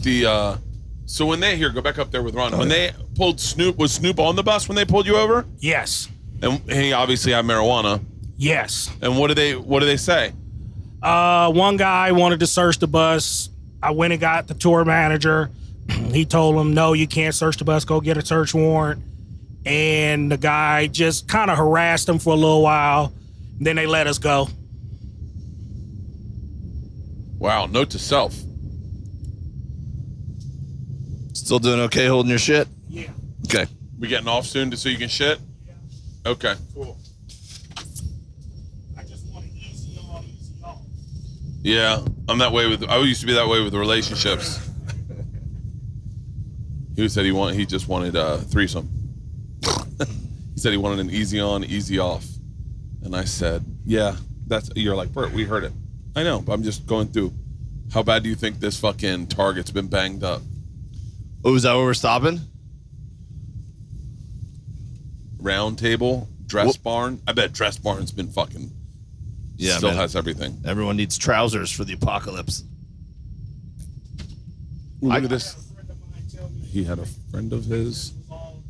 The uh, so when they here go back up there with Oh, Ron. When they pulled Snoop, was Snoop on the bus when they pulled you over? Yes. And he obviously had marijuana. Yes. And what do they what do they say? Uh, one guy wanted to search the bus. I went and got the tour manager. *clears throat* he told him, "No, you can't search the bus. Go get a search warrant." And the guy just kind of harassed him for a little while. Then they let us go. Wow, note to self. Still doing okay holding your shit? Yeah. Okay. We getting off soon to so you can shit? Yeah. Okay. Cool. I just want to easy on, easy off. Yeah, I'm that way with I used to be that way with relationships. *laughs* He said he want he just wanted a threesome. *laughs* he said he wanted an easy on, easy off. And I said, Yeah, that's you're like, Bert, we heard it. I know, but I'm just going through how bad do you think this fucking target's been banged up? Oh, is that where we're stopping? Round table, dress Whoop. barn. I bet dress barn's been fucking Yeah, still man. has everything. Everyone needs trousers for the apocalypse. Look I- at this. A friend of mine tell me He had a friend of his. it was all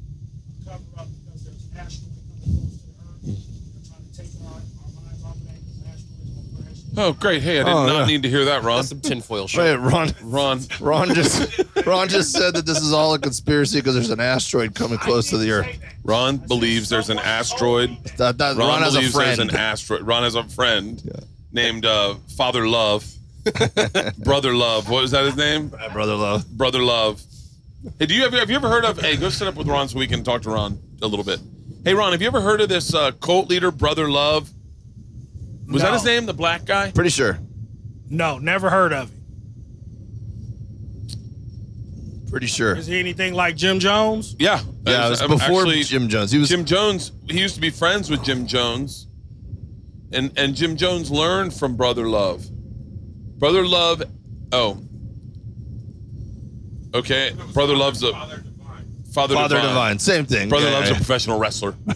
a cover up because there's an asteroid coming close to the Earth. They're trying to take our, our minds off of that because the asteroid's going to crash. Oh, great. Hey, I did Oh, not yeah. need to hear that, Ron. That's some tinfoil shit. Wait, Ron. Ron. Ron just *laughs* Ron just said that this is all a conspiracy because there's an asteroid coming close to the Earth. Ron believes there's an asteroid. That, that, Ron, Ron, has a believes there's friend. an asteroid. Ron has a friend named uh, Father Love, *laughs* Brother Love. What was that his name? Brother love. Brother Love. Hey, do you have, have you ever heard of? Hey, go sit up with Ron so we can talk to Ron a little bit. Hey, Ron, have you ever heard of this uh, cult leader, Brother Love? Was that his name, the black guy? Pretty sure. No, never heard of him. Pretty sure. Is he anything like Jim Jones? Yeah, Yeah, it was Um, before actually, Jim Jones. He was Jim Jones. He used to be friends with Jim Jones, and and Jim Jones learned from Brother Love. Brother Love, oh, okay. Brother Love's a Father, Father Divine. Divine. Same thing. Brother Yeah, Love's a professional wrestler. *laughs*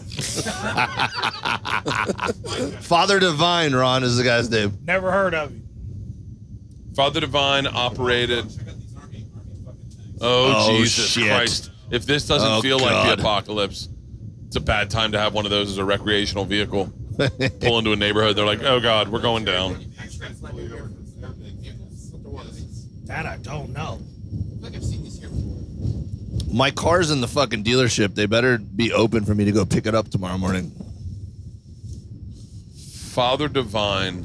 Father Divine, Ron is the guy's name. Never heard of him. Father Divine operated. Oh, Oh, Jesus shit. Christ! If this doesn't Oh, feel like the apocalypse, it's a bad time to have one of those as a recreational vehicle. *laughs* Pull into a neighborhood, they're like, "Oh God, we're going down." That I don't know. My car's in the fucking dealership. They better be open for me to go pick it up tomorrow morning. Father Divine.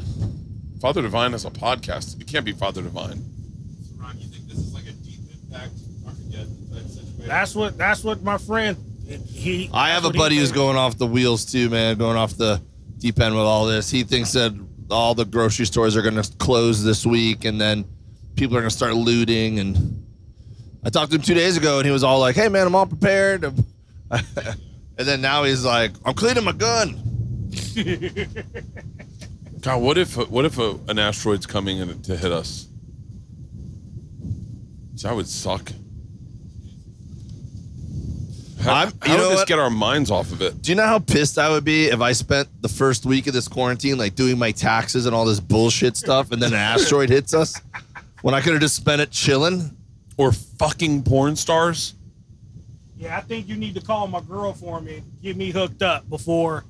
Father Divine has a podcast. It can't be Father Divine. Ron, you think this is like a deep impact Armageddon situation? That's what that's what my friend he I have a buddy who's going off the wheels too, man, going off the deep end with all this. He thinks that all the grocery stores are going to close this week and then people are going to start looting. And I talked to him two days ago and he was all like, hey, man, I'm all prepared. *laughs* and then now he's like, I'm cleaning my gun. *laughs* God, what if what if a, an asteroid's coming in to hit us? That would suck. How, I'm- how you know would this what? get our minds off of it? Do you know how pissed I would be if I spent the first week of this quarantine like doing my taxes and all this bullshit stuff and then an asteroid hits us when I could have just spent it chilling? Or fucking porn stars? Yeah, I think you need to call my girl for me. Get me hooked up before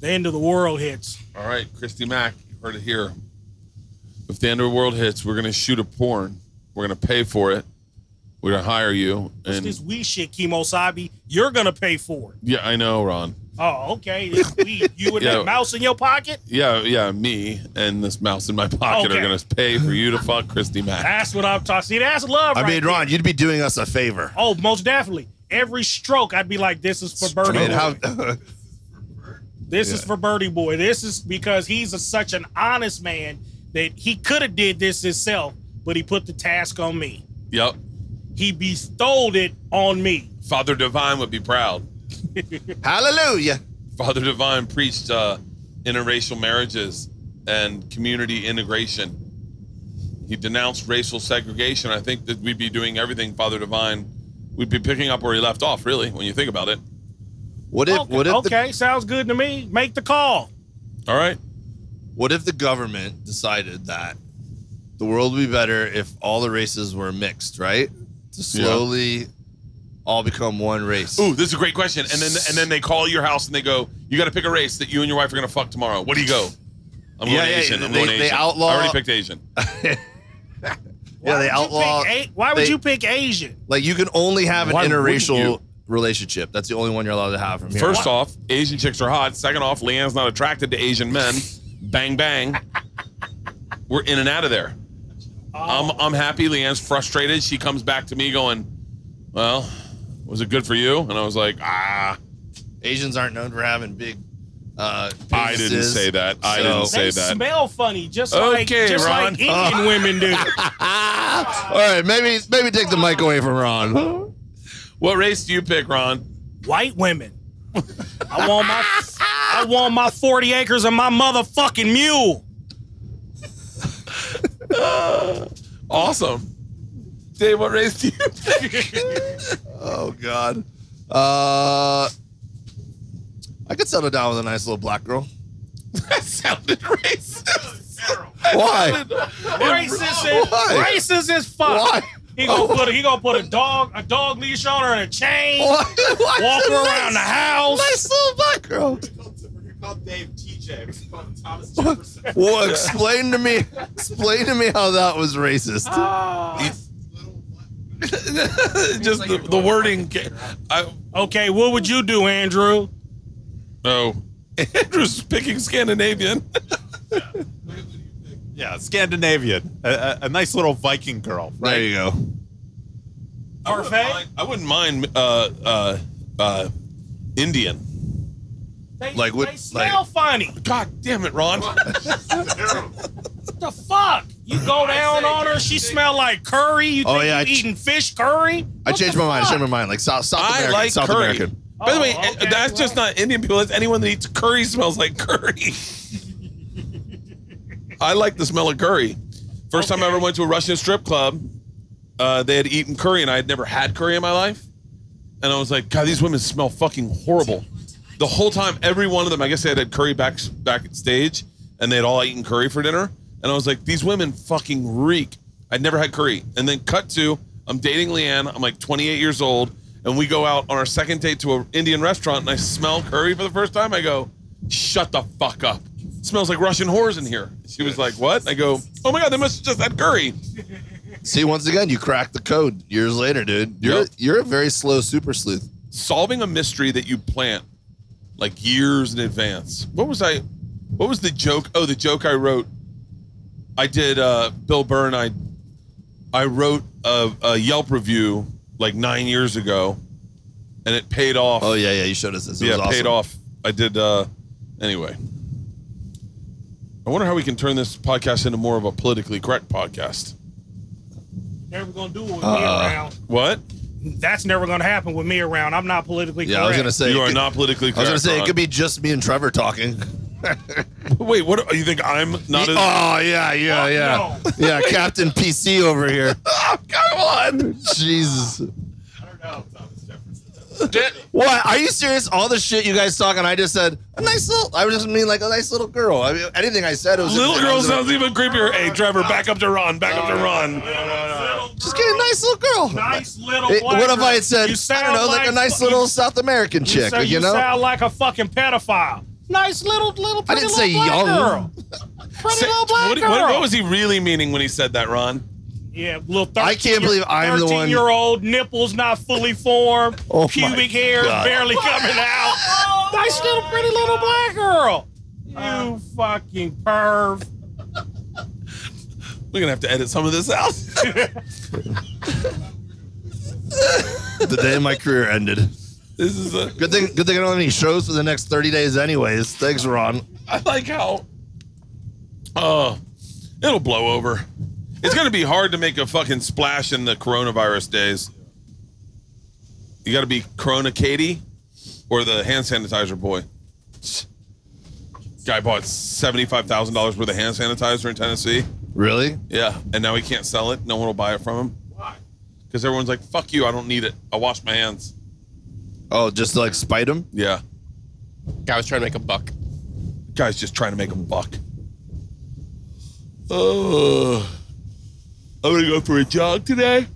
the end of the world hits. All right, Christy Mack, you heard it here. If the end of the world hits, we're gonna shoot a porn. We're gonna pay for it. We're gonna hire you. And this wee shit, Kemosabe. You're gonna pay for it. yeah, I know, Ron. Oh, okay. It's weed. You and Yeah. that mouse in your pocket? Yeah, yeah. Me and this mouse in my pocket Okay. are gonna pay for you to fuck Christy Mack. That's what I'm talking. See, that's love. I right mean, there. Ron, you'd be doing us a favor. Oh, most definitely. Every stroke, I'd be like, "This is for I Birdie mean, Boy. how, this is for Birdie Boy. This is because he's a, such an honest man that he could have did this himself, but he put the task on me. Yep. He bestowed it on me. Father Divine would be proud. *laughs* hallelujah. Father Divine preached uh, interracial marriages and community integration. He denounced racial segregation. I think that we'd be doing everything Father Divine. We'd be picking up where he left off, really, when you think about it. What if okay, what if okay, sounds good to me. Make the call. All right. what if the government decided that the world would be better if all the races were mixed, right? To slowly all become one race. Ooh, this is a great question. And then and then they call your house and they go, "You got to pick a race that you and your wife are gonna fuck tomorrow. What do you go?" I'm going Yeah, yeah, Asian. I'm they- going they Asian. outlaw- I already picked Asian. *laughs* yeah, Why they would you outlaw. A- why would they- you pick Asian? Like you can only have an Why interracial relationship. That's the only one you're allowed to have from here. First on. off, Asian chicks are hot. Second off, Leanne's not attracted to Asian men. bang bang. We're in and out of there. Oh. I'm I'm happy. Leanne's frustrated. She comes back to me going, "Well, was it good for you?" And I was like, "Ah, Asians aren't known for having big. Uh, I didn't penises, say that. I didn't say They that." smell funny, just like Okay, just Ron. like Indian *laughs* women do. *laughs* All right, maybe maybe take the mic away from Ron. What race do you pick, Ron? White women. I want my I want my 40 acres and my motherfucking mule. *laughs* Awesome. Dave, what race do you *laughs* pick? Oh God. Uh, I could settle down with a nice little black girl. *laughs* that sounded racist. Why? Racist is Why? racist as fuck. Why? He gonna put a, he gonna put a dog a dog leash on her and a chain. Why? Why Walk her nice- around the house. Nice little black girl. You're called Dave TJ. We're called Thomas Jefferson. Well, explain to me. Explain to me how that was racist. *laughs* Just the, the wording. ca- I, Okay, what would you do, Andrew? oh, *laughs* Andrew's picking Scandinavian. *laughs* Yeah, Scandinavian. A, a, a nice little Viking girl. There you go. Parfait? I wouldn't mind uh, uh, uh, Indian. They, Like what- They smell funny. God damn it, Ron. What the fuck? You go down on her, she smell like curry. You Oh, think yeah, I you ch- eating fish curry? I changed the my mind. I changed my mind. Like South South I American. like South curry. American. By the way, Oh, okay, that's just not Indian people. That's anyone that eats curry smells like curry. I like the smell of curry. First time I ever went to a Russian strip club, uh, they had eaten curry, and I had never had curry in my life. And I was like, God, these women smell fucking horrible. The whole time, every one of them, I guess they had had curry back backstage, and they had all eaten curry for dinner. And I was like, these women fucking reek. I'd never had curry. And then cut to, I'm dating Leanne. I'm like 28 years old, and we go out on our second date to an Indian restaurant, and I smell curry for the first time. I go, shut the fuck up. It smells like Russian whores in here. She was like, what? I go, oh my god, they must have just had curry. See, once again, you cracked the code years later, dude. You're Yep. you're a very slow super sleuth. solving a mystery that you plant like years in advance. What was I? What was the joke? Oh, the joke I wrote. I did. uh Bill Burr and I. I wrote a, a Yelp review like nine years ago, and it paid off. Oh yeah, yeah. You showed us this. It yeah, was awesome. paid off. I did. uh Anyway, I wonder how we can turn this podcast into more of a politically correct podcast. Never gonna do it with me Uh, around. What? That's never gonna happen with me around. I'm not politically Yeah, correct. I was gonna say you it are could- not politically correct. I correct. was gonna say it Ron. could be just me and Trevor talking. *laughs* Wait, what? You think I'm not? as, oh yeah, yeah, Fuck yeah, *laughs* yeah. Captain PC over here. *laughs* oh, come on. Jesus. I don't know, Thomas Jefferson. What? Are you serious? All the shit you guys talk, and I just said a nice little. I was just mean like a nice little girl. I mean, anything I said it was Little girl sounds even creepier. Hey, Trevor, back up to Ron. Back up to Ron. Just get a nice little girl. Nice little. It- what if. I had said You I sound don't know, like, a nice you- little South American You, chick? say- you you know? sound like a fucking pedophile. Nice little little. pretty I Pretty didn't little say black young. Girl. Pretty Say- little black what, girl. what- what was he really meaning when he said that, Ron? Yeah, little. 13 I can't believe I'm the one- year old nipples not fully formed, *laughs* Oh my pubic hair God. barely coming out. *laughs* Nice little pretty little black girl. You fucking perv. We're gonna have to edit some of this out. *laughs* the day my career ended. This is a Good thing. Good thing I don't have any shows for the next thirty days, anyways. Thanks, Ron. I like how uh it'll blow over. It's gonna be hard to make a fucking splash in the coronavirus days. You gotta be Corona Katie or the hand sanitizer boy. Guy bought seventy-five thousand dollars worth of hand sanitizer in Tennessee. Really? Yeah, and now he can't sell it. No one will buy it from him. Why? Because everyone's like, "Fuck you! I don't need it. I wash my hands." Oh, just to, like spite him? Yeah, Guy was trying to make a buck. guy's just trying to make a buck. Oh, I'm gonna go for a jog today.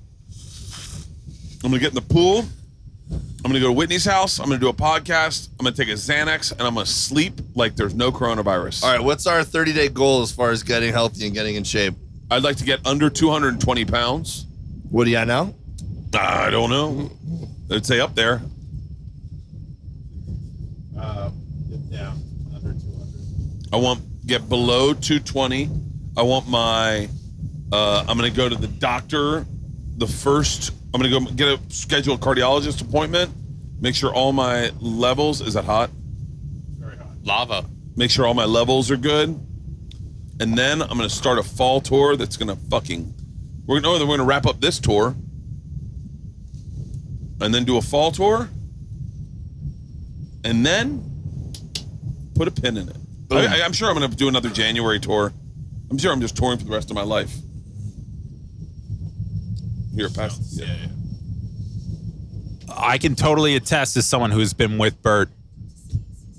I'm gonna get in the pool. I'm gonna go to Whitney's house. I'm gonna do a podcast. I'm gonna take a Xanax, and I'm gonna sleep like there's no coronavirus. All right. What's our thirty day goal as far as getting healthy and getting in shape? I'd like to get under 220 pounds. What do you at now? I don't know. I'd say up there. Uh, get down under 200. I want get below 220. I want my. Uh, I'm gonna go to the doctor. The first, I'm gonna go get a scheduled cardiologist appointment. Make sure all my levels is that hot. Very hot. Lava. Make sure all my levels are good, and then I'm gonna start a fall tour that's gonna fucking. We're gonna, no, we're gonna wrap up this tour, and then do a fall tour, and then put a pin in it. I, I, I'm sure I'm gonna do another January tour. I'm sure I'm just touring for the rest of my life. Here, pass. Yeah, Yeah. yeah. I can totally attest as someone who's been with Bert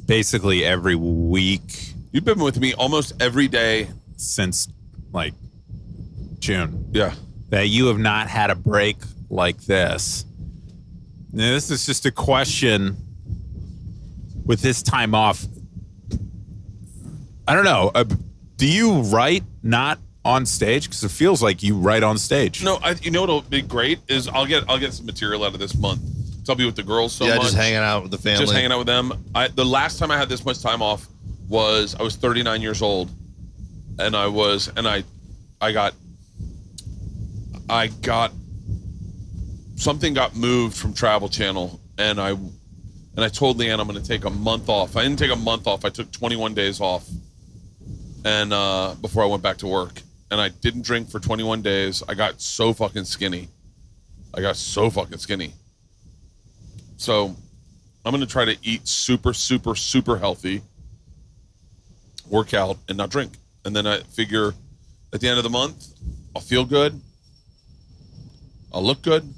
basically every week You've been with me almost every day. since like June. Yeah. that you have not had a break like this. Now, this is just a question with this time off. I don't know. Uh, do you write not on stage? Because it feels like you write on stage. No, I, you know what'll be great is I'll get I'll get some material out of this month. So I'll be with the girls so yeah, much. just hanging out with the family. just hanging out with them. I the last time I had this much time off was I was 39 years old, and I was and I, I got, I got, something got moved from Travel Channel, and I, and I told Leanne I'm going to take a month off. I didn't take a month off. I took 21 days off, and uh, before I went back to work, and I didn't drink for 21 days. I got so fucking skinny. I got so fucking skinny. So I'm to try to eat super, super, super healthy, work out, and not drink. And then I figure at the end of the month, I'll feel good. I'll look good.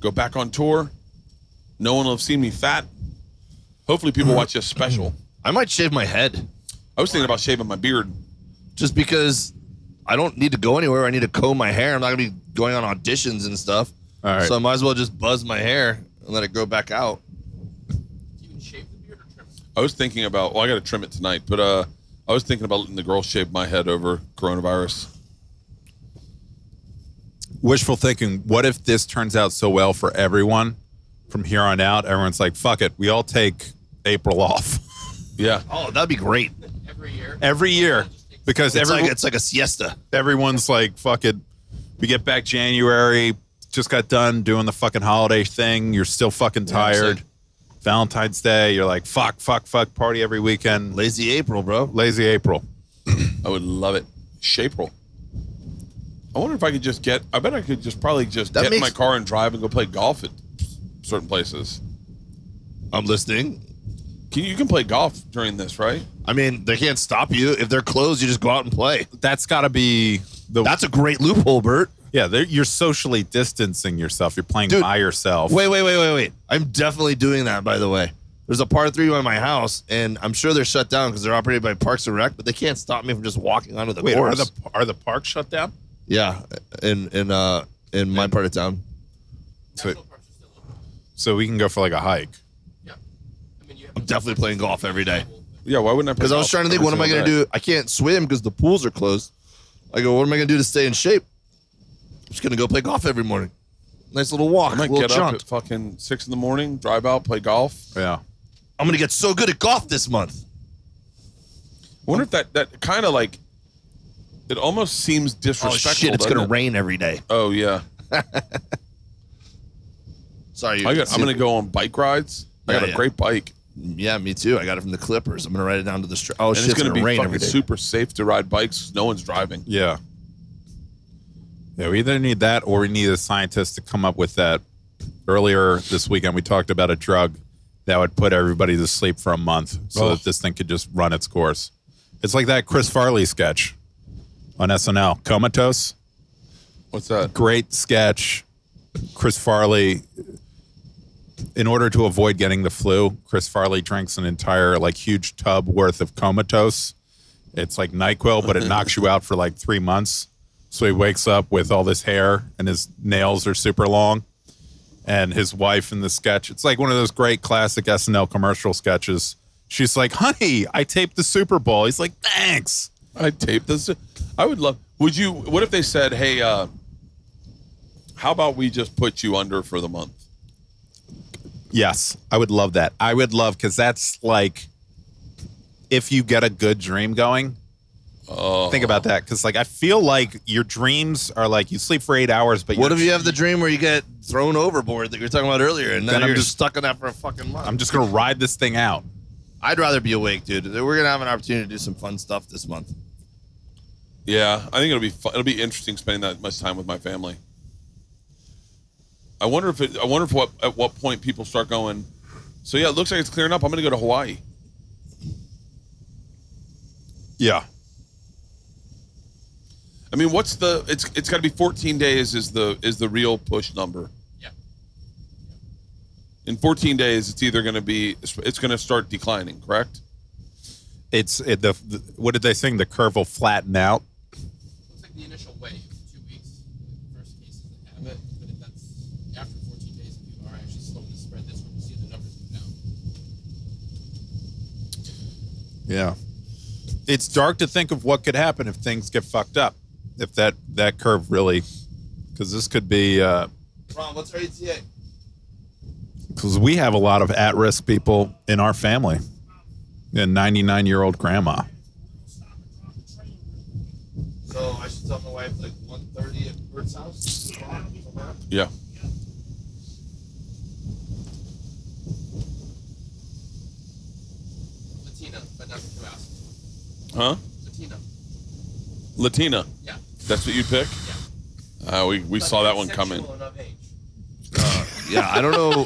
Go back on tour. No one will have seen me fat. Hopefully, people *clears throat* watch this special. I might shave my head I was thinking about shaving my beard. just because I don't need to go anywhere. I need to comb my hair. I'm not gonna be going on auditions and stuff. All right. So I might as well just buzz my hair and let it grow back out. Do you even shave the beard or trim it? I was thinking about. Well, I got to trim it tonight, but uh, I was thinking about letting the girls shave my head over coronavirus. Wishful thinking. What if this turns out so well for everyone from here on out? Everyone's like, fuck it. We all take April off *laughs* Yeah. Oh, that'd be great. Every year. every year because It's every, like it's like a siesta. everyone's like, fuck it. We get back January, just got done doing the fucking holiday thing. You're still fucking tired. Valentine's Day, you're like, fuck, fuck, fuck, party every weekend. Lazy April, bro. Lazy April. *clears throat* I would love it. Shapril. I wonder if I could just get. I bet I could just probably just That get in makes- my car and drive and go play golf at certain places. I'm listening. Can you, you can play golf during this, right? I mean, they can't stop you. If they're closed, you just go out and play. That's got to be the. That's a great loophole, Bert. yeah, you're socially distancing yourself. You're playing Dude, by yourself. Wait, wait, wait, wait, wait. I'm definitely doing that, by the way. There's a par three by my house, and I'm sure they're shut down because they're operated by Parks and Rec, but they can't stop me from just walking onto the Wait, are course. the are the parks shut down? yeah, in in uh in my part of town. So, National parks are still open. so we can go for like a hike. Yeah. I mean, you have I'm definitely playing golf every day. Yeah. Why wouldn't I? Because I was trying to think, what am I going to do? I can't swim because the pools are closed. I go, what am I going to do to stay in shape? I'm just going to go play golf every morning. Nice little walk, I might little get jaunt. up at fucking six in the morning, drive out, play golf. Yeah. I'm gonna get so good at golf this month. I wonder if that that kind of like it almost seems disrespectful. Oh shit! It's doesn't gonna rain every day. Oh yeah. *laughs* Sorry, you I got, I'm gonna go on bike rides. I Yeah, got a yeah. great bike, Yeah, me too. I got it from the Clippers. I'm gonna ride it down to the street. Oh and shit! it's It's gonna, gonna, be rain fucking every day. super safe to ride bikes. No one's driving. Yeah. Yeah, we either need that or we need a scientist to come up with that. Earlier this weekend, we talked about a drug that would put everybody to sleep for a month so Oh. that this thing could just run its course. It's like that Chris Farley sketch on SNL, Comatose. What's that? Great sketch. Chris Farley, in order to avoid getting the flu, Chris Farley drinks an entire, like, huge tub worth of Comatose. It's like NyQuil, but it *laughs* knocks you out for like three months. So he wakes up with all this hair and his nails are super long. And his wife in the sketch, it's like one of those great classic SNL commercial sketches. She's like, honey, I taped the Super Bowl. He's like, thanks. I taped this. I would love. Would you? What if they said, "Hey, uh, how about we just put you under for the month?" Yes, I would love that. I would love because that's like if you get a good dream going. Oh, Think about that because, like, I feel like your dreams are like you sleep for eight hours, but What if you have the dream where you get thrown overboard that you were talking about earlier, and then, Then I'm you're just- stuck in that for a fucking month? I'm just gonna ride this thing out. I'd rather be awake, dude. We're gonna have an opportunity to do some fun stuff this month. Yeah, I think it'll be fun. it'll be interesting spending that much time with my family. I wonder if it, I wonder if what at what point people start going. So yeah, it looks like it's clearing up. I'm going to go to Hawaii. Yeah, I mean, what's the? It's it's got to be 14 days is the is the real push number. Yeah. In 14 days, it's either going to be it's going to start declining. Correct. it's it, the, the what did they sing? The curve will flatten out. Looks like the initial wave, two weeks, the first cases that have it. But if that's after 14 days, if people are actually slowing the spread, that's when we see the numbers go down. Yeah, it's dark to think of what could happen if things get fucked up. If that that curve really, because this could be. uh Ron, what's our ETA? because we have a lot of at-risk people in our family a 99 year old grandma So I should tell my wife like 1.30 at Bert's house. Yeah. Latina, but not the Kowalski. Huh? Latina. Latina. Yeah. That's what you pick. Yeah. Uh, we we saw that one coming. Sexual enough age. Yeah, I don't know.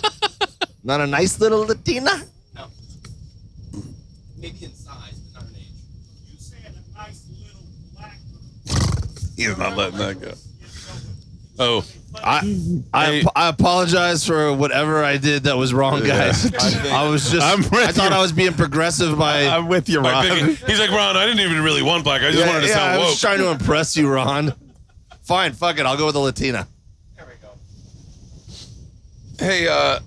Not a nice little Latina. No. Maybe in size, but not in age. You said a nice little black He's not letting that go. Oh, I I, I apologize for whatever I did that was wrong, guys. I I was just. I'm with I thought you. I was being progressive by. i'm with you I ron think- he's like Ron. I didn't even really want black. I just yeah, wanted to yeah, sound I woke. was trying to impress you, Ron. Fine, fuck it. I'll go with the Latina. There we go. hey, uh,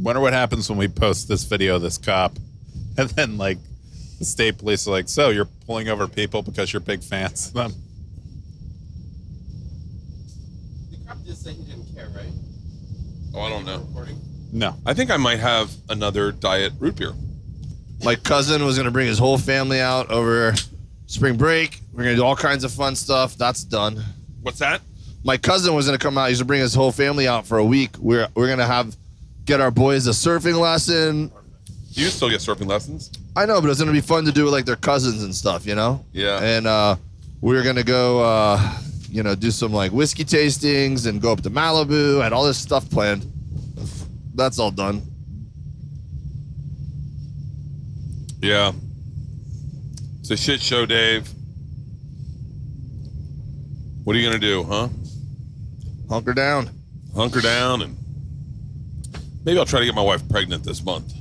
wonder what happens when we post this video of this cop *laughs* and then like the state police are like so you're pulling over people because you're big fans of them The cop did say he didn't care, right? Oh, I don't know. No I think I might have another diet root beer. My cousin was gonna bring his whole family out over spring break. We're gonna do all kinds of fun stuff. That's done. What's that? My cousin was gonna come out. He's gonna bring his whole family out for a week. We're we're gonna have get our boys a surfing lesson. You still get surfing lessons? I know, but it's gonna be fun to do with like their cousins and stuff, you know. Yeah. And uh, we're gonna go, uh, you know, do some like whiskey tastings and go up to Malibu. I had all this stuff planned. That's all done. Yeah. It's a shit show, Dave. What are you gonna do, huh? Hunker down. Hunker down and maybe I'll try to get my wife pregnant this month.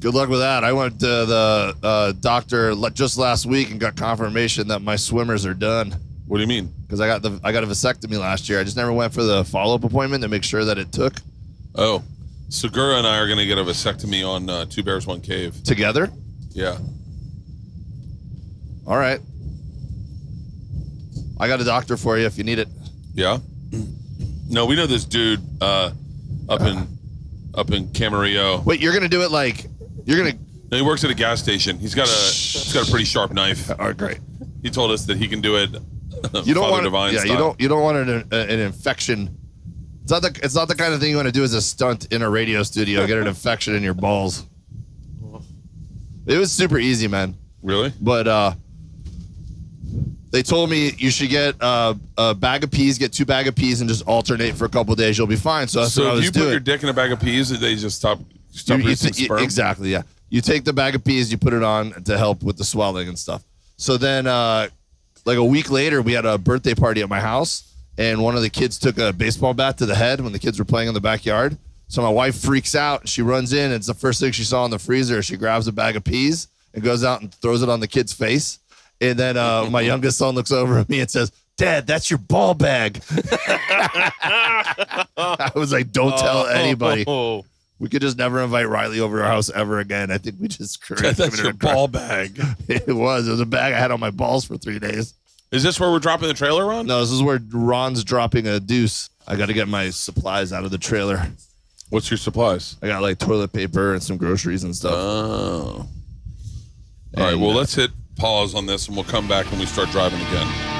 Good luck with that. I went to the uh, doctor just last week and got confirmation that my swimmers are done What do you mean? because I got the I got a vasectomy last year. I just never went for the follow up appointment to make sure that it took Oh, Segura and I are gonna get a vasectomy on uh, Two Bears One Cave. together. Yeah. All right. I got a doctor for you if you need it. Yeah. No, we know this dude uh, up in up in Camarillo. Wait, you're gonna do it like you're gonna. No, he works at a gas station. He's got a he's got a pretty sharp knife. All right, great. He told us that he can do it. *laughs* You don't Father want Divine yeah, you don't you don't want an, an infection. It's not the it's not the kind of thing you want to do as a stunt in a radio studio. Get an infection in your balls. It was super easy, man. Really? But uh, they told me you should get uh, a bag of peas, get two bag of peas, and just alternate for a couple days. You'll be fine. So that's what I So if was you put doing. your dick in a bag of peas, they just stop You- you sperm? exactly, yeah. You take the bag of peas, you put it on to help with the swelling and stuff. So then, uh, like a week later, we had a birthday party at my house, and one of the kids took a baseball bat to the head when the kids were playing in the backyard. So my wife freaks out. She runs in. And it's the first thing she saw in the freezer. She grabs a bag of peas and goes out and throws it on the kid's face. And then uh, *laughs* my youngest son looks over at me and says, Dad, that's your ball bag. *laughs* I was like, don't tell *laughs* anybody. We could just never invite Riley over to our house ever again. I think we just *laughs* created that's your ball bag. *laughs* It was. It was a bag I had on my balls for three days. Is this where we're dropping the trailer on? No, this is where Ron's dropping a deuce. I got to get my supplies out of the trailer. What's your supplies? I got like toilet paper and some groceries and stuff. Oh. All right. And, Well, uh, let's hit pause on this, and we'll come back when we start driving again.